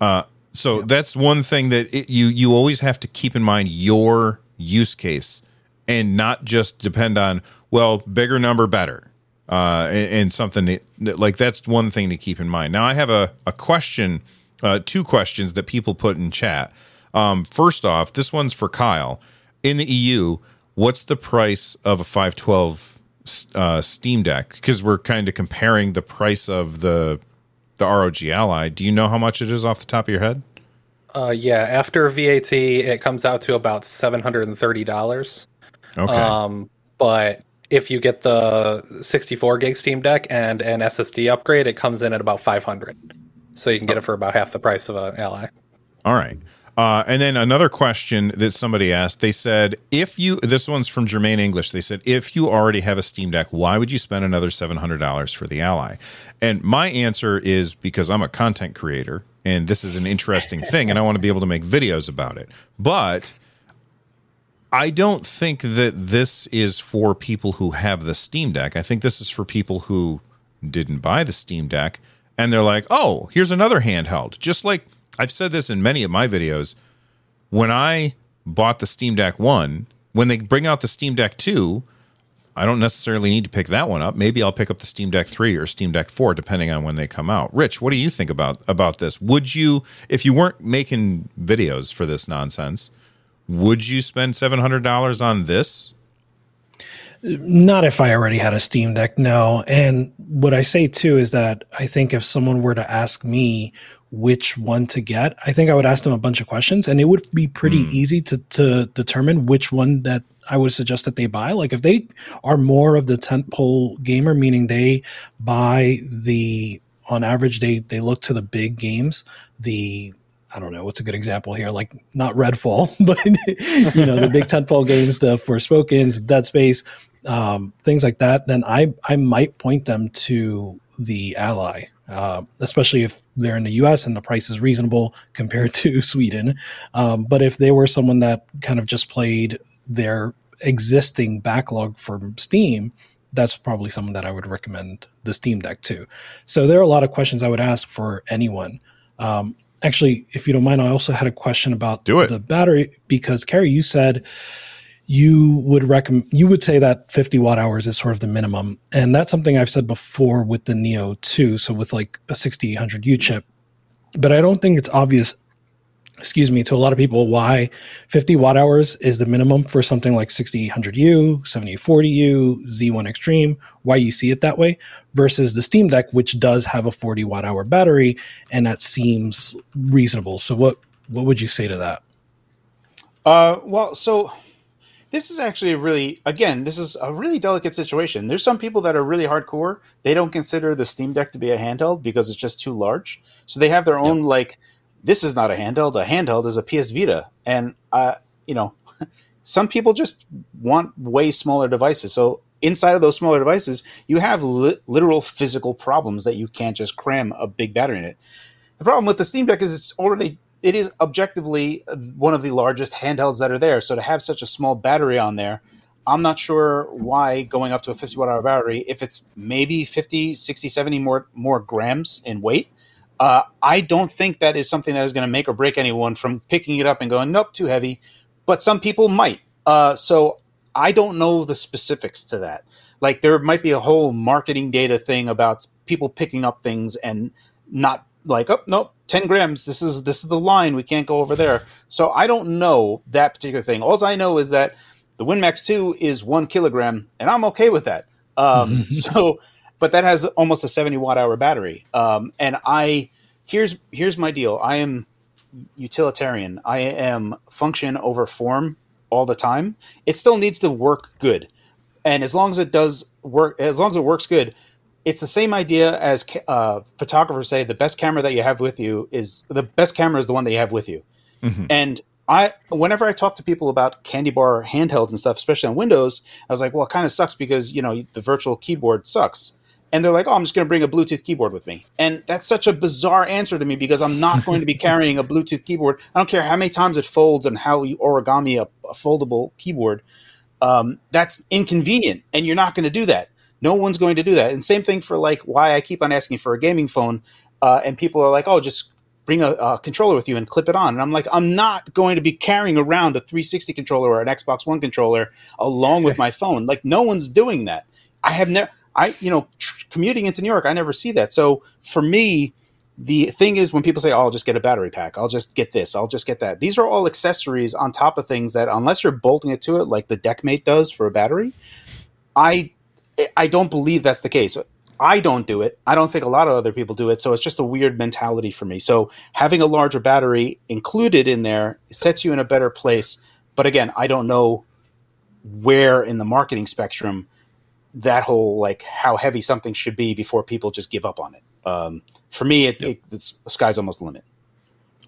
Speaker 1: uh so that's one thing that it, you you always have to keep in mind your use case and not just depend on well bigger number better uh, and, and something that- like that's one thing to keep in mind. Now, I have a, a question, uh, two questions that people put in chat. Um, first off, this one's for Kyle. In the EU, what's the price of a 512 uh, Steam Deck? Because we're kind of comparing the price of the the ROG Ally. Do you know how much it is off the top of your head?
Speaker 4: Uh, yeah, after VAT, it comes out to about seven hundred and thirty dollars.
Speaker 1: Okay.
Speaker 4: Um, but if you get the sixty-four gig Steam Deck and an SSD upgrade, it comes in at about five hundred. So you can get it for about half the price of an Ally.
Speaker 1: All right. Uh, and then another question that somebody asked, they said, if you, this one's from Jermaine English, they said, if you already have a Steam Deck, why would you spend another $700 for the Ally? And my answer is because I'm a content creator and this is an interesting thing and I want to be able to make videos about it. But I don't think that this is for people who have the Steam Deck. I think this is for people who didn't buy the Steam Deck and they're like, oh, here's another handheld. Just like I've said this in many of my videos. When I bought the Steam Deck 1, when they bring out the Steam Deck 2, I don't necessarily need to pick that one up. Maybe I'll pick up the Steam Deck 3 or Steam Deck 4 depending on when they come out. Rich, what do you think about about this? Would you if you weren't making videos for this nonsense, would you spend $700 on this?
Speaker 3: Not if I already had a Steam Deck, no. And what I say too is that I think if someone were to ask me which one to get, I think I would ask them a bunch of questions and it would be pretty mm. easy to, to determine which one that I would suggest that they buy. Like if they are more of the tentpole gamer, meaning they buy the on average they they look to the big games, the I don't know what's a good example here, like not Redfall, but you know the big tentpole games, the Forspoken's, Dead Space, um, things like that. Then I I might point them to the Ally, uh, especially if they're in the U.S. and the price is reasonable compared to Sweden. Um, but if they were someone that kind of just played their existing backlog from Steam, that's probably someone that I would recommend the Steam Deck to. So there are a lot of questions I would ask for anyone. Um, actually, if you don't mind, I also had a question about
Speaker 1: Do it.
Speaker 3: the battery because Carrie, you said you would recommend you would say that 50 watt hours is sort of the minimum, and that's something I've said before with the Neo 2. So with like a 6800U chip, but I don't think it's obvious excuse me, to a lot of people why 50 watt hours is the minimum for something like 6800U, 7840U, Z1 Extreme, why you see it that way versus the Steam Deck, which does have a 40 watt hour battery, and that seems reasonable. So, what what would you say to that?
Speaker 5: Uh, well, so this is actually a really, again, this is a really delicate situation. There's some people that are really hardcore. They don't consider the Steam Deck to be a handheld because it's just too large. So they have their own yep. like this is not a handheld. A handheld is a PS Vita, and uh, you know, some people just want way smaller devices. So inside of those smaller devices, you have li- literal physical problems that you can't just cram a big battery in it. The problem with the Steam Deck is it's already it is objectively one of the largest handhelds that are there. So to have such a small battery on there, I'm not sure why going up to a 50 watt hour battery, if it's maybe 50, 60, 70 more more grams in weight, uh, I don't think that is something that is going to make or break anyone from picking it up and going, nope, too heavy. But some people might. Uh, so I don't know the specifics to that. Like there might be a whole marketing data thing about people picking up things and not like, oh nope, ten grams. This is this is the line. We can't go over there. So I don't know that particular thing. All I know is that the WinMax Two is one kilogram, and I'm okay with that. Um, so but that has almost a 70 watt hour battery. Um, and I here's here's my deal. I am utilitarian. I am function over form all the time. It still needs to work good, and as long as it does work, as long as it works good, it's the same idea as uh, photographers say: the best camera that you have with you is the best camera is the one that you have with you. Mm-hmm. And I, whenever I talk to people about candy bar handhelds and stuff, especially on Windows, I was like, well, it kind of sucks because you know the virtual keyboard sucks and they're like, "Oh, I'm just going to bring a Bluetooth keyboard with me," and that's such a bizarre answer to me because I'm not going to be carrying a Bluetooth keyboard. I don't care how many times it folds and how you origami a, a foldable keyboard. Um, that's inconvenient, and you're not going to do that. No one's going to do that. And same thing for like why I keep on asking for a gaming phone, uh, and people are like, "Oh, just bring a, a, controller with you and clip it on." And I'm like, I'm not going to be carrying around a 360 controller or an Xbox One controller along with my phone. Like, no one's doing that. I have never. I, you know, tr- commuting into New York, I never see that. So for me, the thing is when people say, oh, I'll just get a battery pack, I'll just get this, I'll just get that. These are all accessories on top of things that, unless you're bolting it to it like the Deckmate does for a battery, I, I don't believe that's the case. I don't do it. I don't think a lot of other people do it. So it's just a weird mentality for me. So having a larger battery included in there sets you in a better place. But again, I don't know where in the marketing spectrum that whole like how heavy something should be before people just give up on it. Um, for me, it, yep. it, the sky's almost the limit.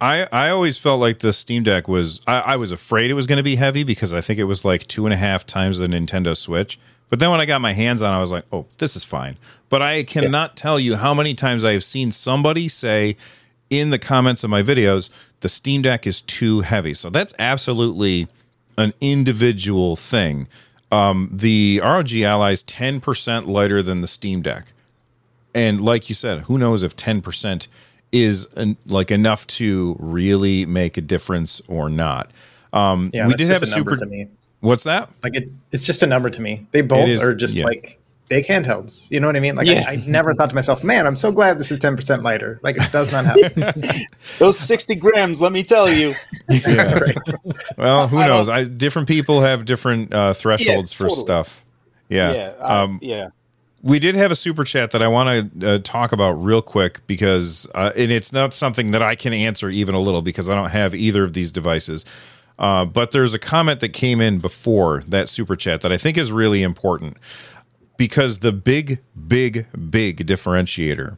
Speaker 1: I, I always felt like the Steam Deck was I, I was afraid it was going to be heavy because I think it was like two and a half times the Nintendo Switch. But then when I got my hands on, it, I was like, oh, this is fine. But I cannot tell you how many times I have seen somebody say in the comments of my videos, the Steam Deck is too heavy. So that's absolutely an individual thing. Um, the ROG Ally is 10% lighter than the Steam Deck. And like you said, who knows if 10% is like enough to really make a difference or not. Um,
Speaker 2: Yeah,
Speaker 1: we did have a super.
Speaker 2: To me.
Speaker 1: What's that?
Speaker 2: Like it, it's just a number to me. They both
Speaker 1: is,
Speaker 2: are just
Speaker 1: yeah.
Speaker 2: like big handhelds. You know what I mean? Like
Speaker 5: Yeah.
Speaker 2: I, I never thought to myself, man, I'm so glad this is 10% lighter. Like it does not happen.
Speaker 5: Those 60 grams, let me tell you.
Speaker 2: Right.
Speaker 1: Well, who
Speaker 5: I
Speaker 1: knows?
Speaker 5: don't-
Speaker 1: I, different people have different uh, thresholds for
Speaker 5: totally.
Speaker 1: stuff. Yeah.
Speaker 5: Yeah.
Speaker 1: um,
Speaker 5: yeah.
Speaker 1: we did have a super chat that I want to uh, talk about real quick because, uh, and it's not something that I can answer even a little because I don't have either of these devices. Uh, but there's a comment that came in before that super chat that I think is really important because the big, big, big differentiator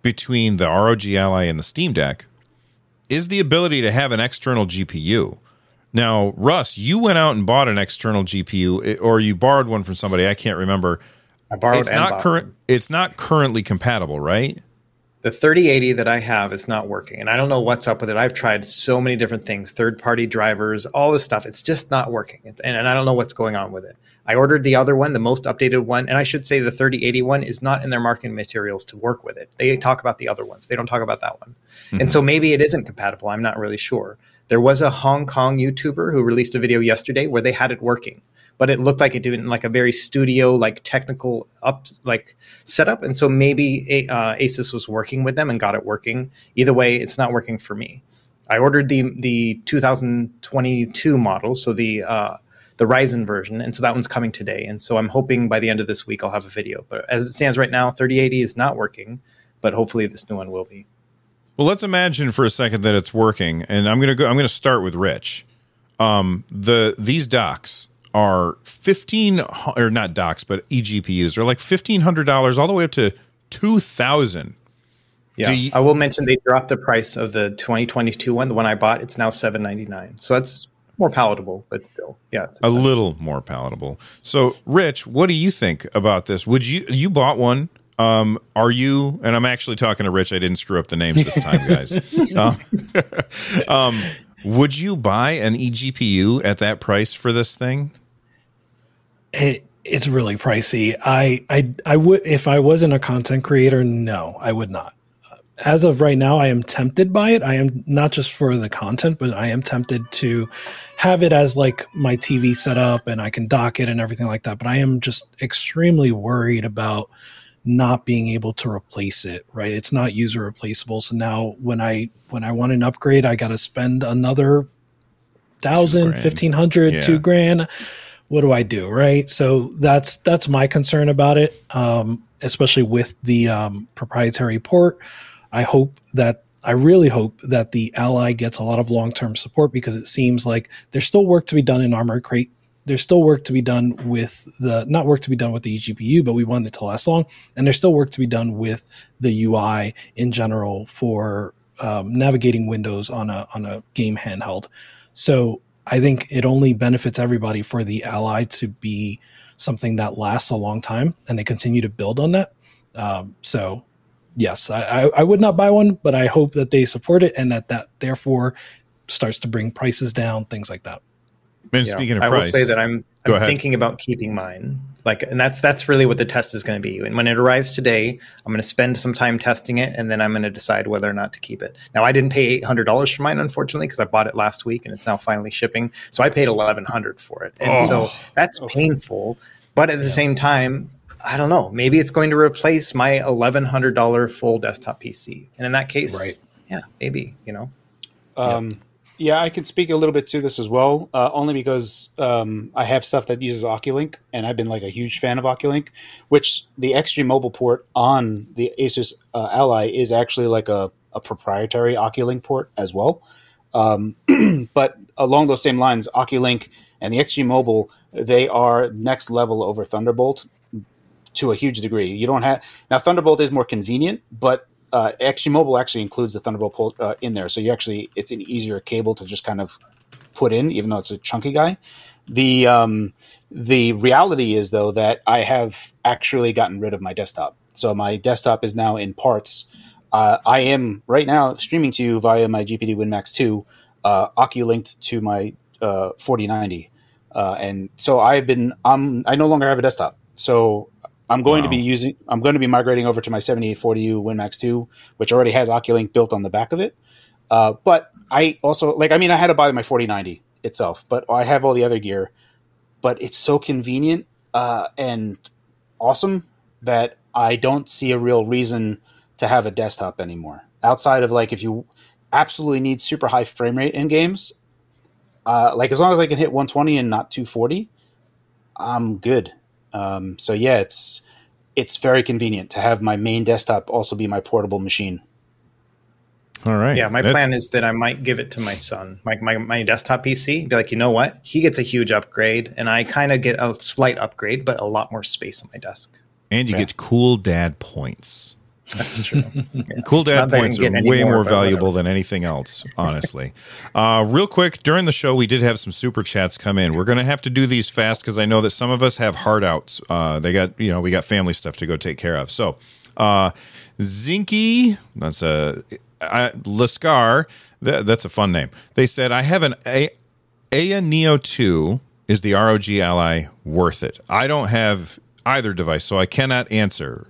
Speaker 1: between the ROG Ally and the Steam Deck is the ability to have an external GPU. Now, Russ, you went out and bought an external GPU, eh, or you borrowed one from somebody. I can't remember
Speaker 2: I borrowed
Speaker 1: it's not current. It's not currently compatible, right?
Speaker 2: The 3080 that I have is not working, and I don't know what's up with it. I've tried so many different things, third-party drivers, all this stuff. It's just not working, and, and I don't know what's going on with it. I ordered the other one, the most updated one, and I should say the 3080 one is not in their marketing materials to work with it. They talk about the other ones. They don't talk about that one, and mm-hmm. so maybe it isn't compatible. I'm not really sure. There was a Hong Kong YouTuber who released a video yesterday where they had it working but it looked like it did in like a very studio like technical up like setup and so maybe uh, asus was working with them and got it working either way it's not working for me i ordered the the 2022 model so the uh the Ryzen version, and so that one's coming today. And so I'm hoping by the end of this week I'll have a video. But as it stands right now, 3080 is not working, but hopefully this new one will be.
Speaker 1: Well, let's imagine for a second that it's working, and I'm gonna go. I'm gonna start with Rich. Um, the these docks are fifteen or not docs but eGPUs are like fifteen hundred dollars all the way up to two thousand.
Speaker 2: Yeah,
Speaker 1: you-
Speaker 2: I will mention they dropped the price of the 2022 one, the one I bought. It's now 7.99, so that's more palatable, but still, yeah, it's
Speaker 1: A little more palatable. So, Rich, what do you think about this? Would you you bought one? Um, are you? And I'm actually talking to Rich. I didn't screw up the names this time, guys. um, um, would you buy an eGPU at that price for this thing?
Speaker 3: It, it's really pricey. I, I, I would if I wasn't a content creator. No, I would not. As of right now, I am tempted by it. I am not just for the content, but I am tempted to have it as like my TV setup, and I can dock it and everything like that. But I am just extremely worried about not being able to replace it. Right? It's not user replaceable. So now when I when I want an upgrade, I got to spend another thousand, fifteen hundred,
Speaker 1: Yeah.
Speaker 3: two grand what do I do? Right. So that's that's my concern about it, um, especially with the um, proprietary port. I hope that I really hope that the Ally gets a lot of long term support because it seems like there's still work to be done in Armor Crate. There's still work to be done with the not work to be done with the eGPU, but we want it to last long, and there's still work to be done with the UI in general for um, navigating Windows on a on a game handheld. So I think it only benefits everybody for the Ally to be something that lasts a long time, and they continue to build on that. Um, so, yes, I, I, I would not buy one, but I hope that they support it and that that therefore starts to bring prices down, things like that.
Speaker 1: And
Speaker 2: Yeah.
Speaker 1: speaking of
Speaker 2: I
Speaker 1: price,
Speaker 2: will say that I'm,
Speaker 1: Go
Speaker 2: I'm
Speaker 1: ahead.
Speaker 2: thinking about keeping mine. Like, and that's that's really what the test is going to be. And when it arrives today, I'm going to spend some time testing it, and then I'm going to decide whether or not to keep it. Now, I didn't pay eight hundred dollars for mine, unfortunately, because I bought it last week, and it's now finally shipping. So I paid eleven hundred for it, and so that's painful. But at the same time, I don't know. Maybe it's going to replace my eleven hundred dollar full desktop PC, and in that case,
Speaker 3: Right.
Speaker 2: Yeah, maybe you know.
Speaker 5: Um, yeah, I can speak a little bit to this as well, uh, only because um, I have stuff that uses Oculink, and I've been like a huge fan of Oculink. Which the Extreme Mobile port on the Asus uh, Ally is actually like a, a proprietary Oculink port as well. Um, but along those same lines, Oculink and the Extreme Mobile they are next level over Thunderbolt to a huge degree. You don't have now Thunderbolt is more convenient, but uh, XG Mobile actually includes the Thunderbolt uh, in there, so you actually it's an easier cable to just kind of put in, even though it's a chunky guy. The um, the reality is though that I have actually gotten rid of my desktop, so my desktop is now in parts. Uh, I am right now streaming to you via my GPD WinMax two, uh, linked to my uh, 4090, uh, and so I've been I'm I no longer have a desktop, so I'm going wow. to be using. I'm going to be migrating over to my 7840U WinMax 2, which already has OcuLink built on the back of it. Uh, but I also like. I mean, I had to buy my 4090 itself, but I have all the other gear. But it's so convenient uh, and awesome that I don't see a real reason to have a desktop anymore. Outside of like, if you absolutely need super high frame rate in games, uh, like as long as I can hit 120 and not 240, I'm good. Um, so yeah, it's it's very convenient to have my main desktop also be my portable machine.
Speaker 1: All right.
Speaker 2: Yeah, my that, plan is that I might give it to my son, my my, my desktop PC. Be like, you know what? He gets a huge upgrade, and I kind of get a slight upgrade, but a lot more space on my desk.
Speaker 1: And you yeah. get cool dad points.
Speaker 2: That's true.
Speaker 1: Yeah. Cool dad points are way more, more valuable than anything else, honestly. uh, real quick, during the show, we did have some super chats come in. We're going to have to do these fast because I know that some of us have hard outs. Uh, they got, you know, we got family stuff to go take care of. So, uh, Zinky, that's a uh, Lascar, that, that's a fun name. They said, I have an a- Ayaneo 2. Is the ROG Ally worth it? I don't have either device, so I cannot answer.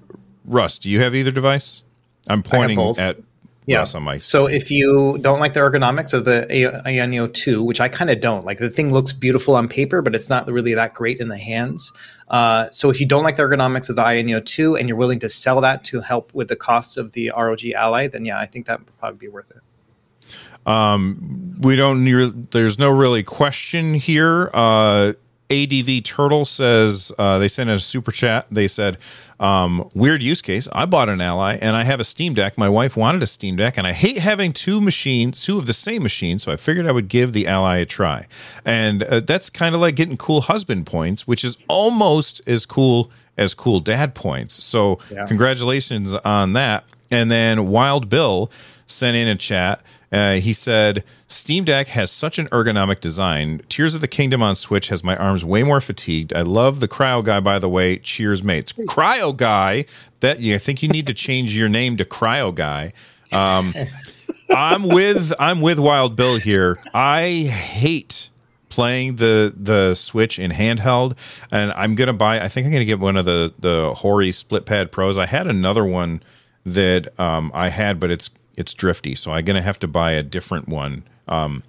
Speaker 1: Russ, do you have either device? I'm pointing at
Speaker 2: yeah. Russ on my. So if you don't like the ergonomics of the Ayaneo 2, which I kind of don't like, the thing looks beautiful on paper, but it's not really that great in the hands. Uh, so if you don't like the ergonomics of the Ayaneo 2 and you're willing to sell that to help with the cost of the ROG Ally, then yeah, I think that would probably be worth it.
Speaker 1: Um, we don't. There's no really question here. Uh, ADV Turtle says uh, they sent in a super chat. They said, um, "Weird use case. I bought an Ally and I have a Steam Deck. My wife wanted a Steam Deck, and I hate having two machines, two of the same machine. So I figured I would give the Ally a try. And uh, that's kind of like getting cool husband points, which is almost as cool as cool dad points. So yeah. congratulations on that. And then Wild Bill sent in a chat." Uh, he said, Steam Deck has such an ergonomic design. Tears of the Kingdom on Switch has my arms way more fatigued. I love the Cryo Guy, by the way. Cheers, mates. Cryo Guy. That yeah, I think you need to change your name to Cryo Guy. Um, I'm with I'm with Wild Bill here. I hate playing the the Switch in handheld, and I'm gonna buy. I think I'm gonna get one of the the Hori Split Pad Pros. I had another one that um, I had, but it's it's drifty, so I'm gonna have to buy a different one. Um,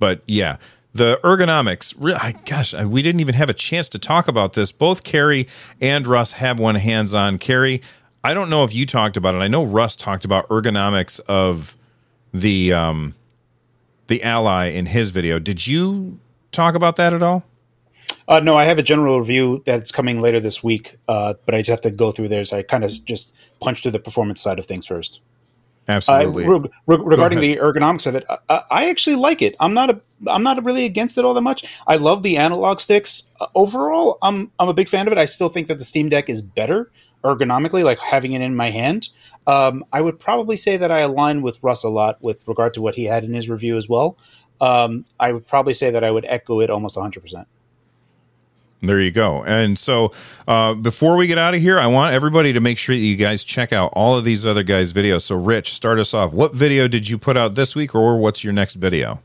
Speaker 1: but yeah, the ergonomics. I, gosh, we didn't even have a chance to talk about this. Both Carrie and Russ have one hands on. Carrie, I don't know if you talked about it. I know Russ talked about ergonomics of the um, the Ally in his video. Did you talk about that at all?
Speaker 5: Uh, no, I have a general review that's coming later this week, uh, but I just have to go through there. So I kind of just punch through the performance side of things first.
Speaker 1: Absolutely.
Speaker 5: Uh, re- regarding the ergonomics of it, I, I, actually like it. I'm not a, I'm not really against it all that much. I love the analog sticks. Uh, overall, I'm I'm a big fan of it. I still think that the Steam Deck is better ergonomically, like having it in my hand. Um, I would probably say that I align with Russ a lot with regard to what he had in his review as well. Um, I would probably say that I would echo it almost 100. percent
Speaker 1: there you go. And so, uh, before we get out of here, I want everybody to make sure that you guys check out all of these other guys' videos. So, Rich, start us off. What video did you put out this week, or what's your next video?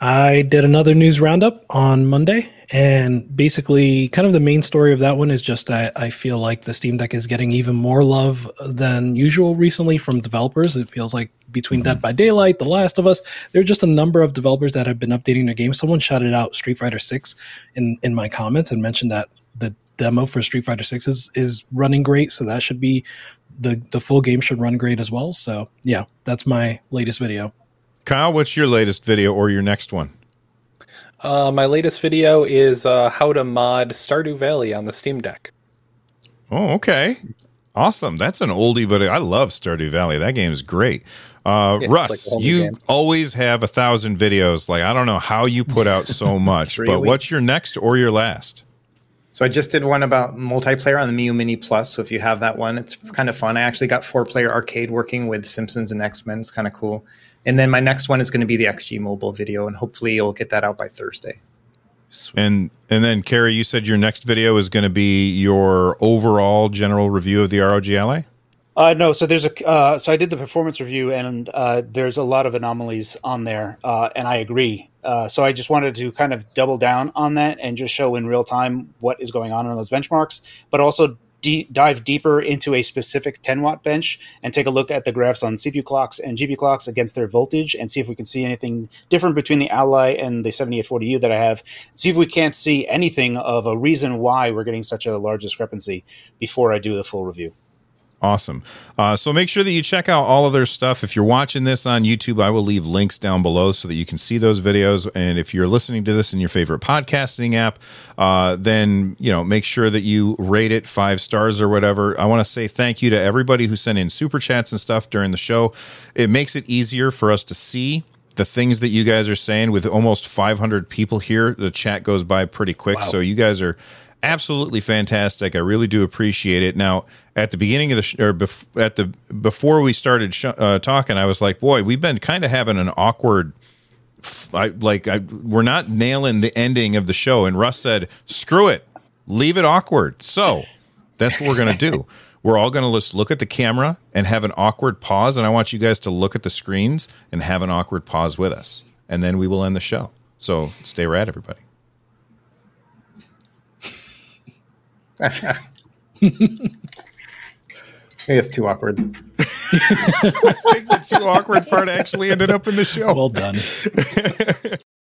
Speaker 3: I did another news roundup on Monday, and basically, kind of the main story of that one is just that I feel like the Steam Deck is getting even more love than usual recently from developers. It feels like between mm-hmm. Dead by Daylight, The Last of Us, there are just a number of developers that have been updating their games. Someone shouted out Street Fighter Six in in my comments and mentioned that the demo for Street Fighter Six is is running great, so that should be the the full game should run great as well. So yeah, that's my latest video.
Speaker 1: Kyle, what's your latest video or your next one?
Speaker 4: Uh, my latest video is uh, how to mod Stardew Valley on the Steam Deck.
Speaker 1: Oh, okay. Awesome. That's an oldie, but I love Stardew Valley. That game is great. Uh, yeah, Russ, like you game. always have a thousand videos. Like, I don't know how you put out so much, but what's your next or your last?
Speaker 2: So I just did one about multiplayer on the Miyoo Mini Plus. So if you have that one, it's kind of fun. I actually got four player arcade working with Simpsons and X Men. It's kind of cool. And then my next one is going to be the XG mobile video, and hopefully you'll get that out by Thursday.
Speaker 1: And and then Carrie, you said your next video is going to be your overall general review of the ROG Ally.
Speaker 5: Uh, no, so there's a uh, so I did the performance review, and uh, there's a lot of anomalies on there, uh, and I agree. Uh, so I just wanted to kind of double down on that and just show in real time what is going on in those benchmarks, but also de- dive deeper into a specific 10 watt bench and take a look at the graphs on CPU clocks and GPU clocks against their voltage and see if we can see anything different between the Ally and the 7840U that I have. See if we can't see anything of a reason why we're getting such a large discrepancy before I do the full review.
Speaker 1: Awesome. Uh, so make sure that you check out all of their stuff. If you're watching this on YouTube, I will leave links down below so that you can see those videos. And if you're listening to this in your favorite podcasting app, uh, then you know make sure that you rate it five stars or whatever. I want to say thank you to everybody who sent in super chats and stuff during the show. It makes it easier for us to see the things that you guys are saying. With almost 500 people here, the chat goes by pretty quick.
Speaker 5: Wow.
Speaker 1: So you guys are absolutely fantastic. I really do appreciate it. Now, at the beginning of the sh- or bef- at the before we started sh- uh, talking, I was like, "Boy, we've been kind of having an awkward." f- I, like I, we're not nailing the ending of the show, and Russ said, "Screw it, leave it awkward." So that's what we're gonna do. We're all gonna just look at the camera and have an awkward pause, and I want you guys to look at the screens and have an awkward pause with us, and then we will end the show. So stay rad, everybody.
Speaker 2: It's too awkward.
Speaker 1: I think the too awkward part actually ended up in the show.
Speaker 3: Well done.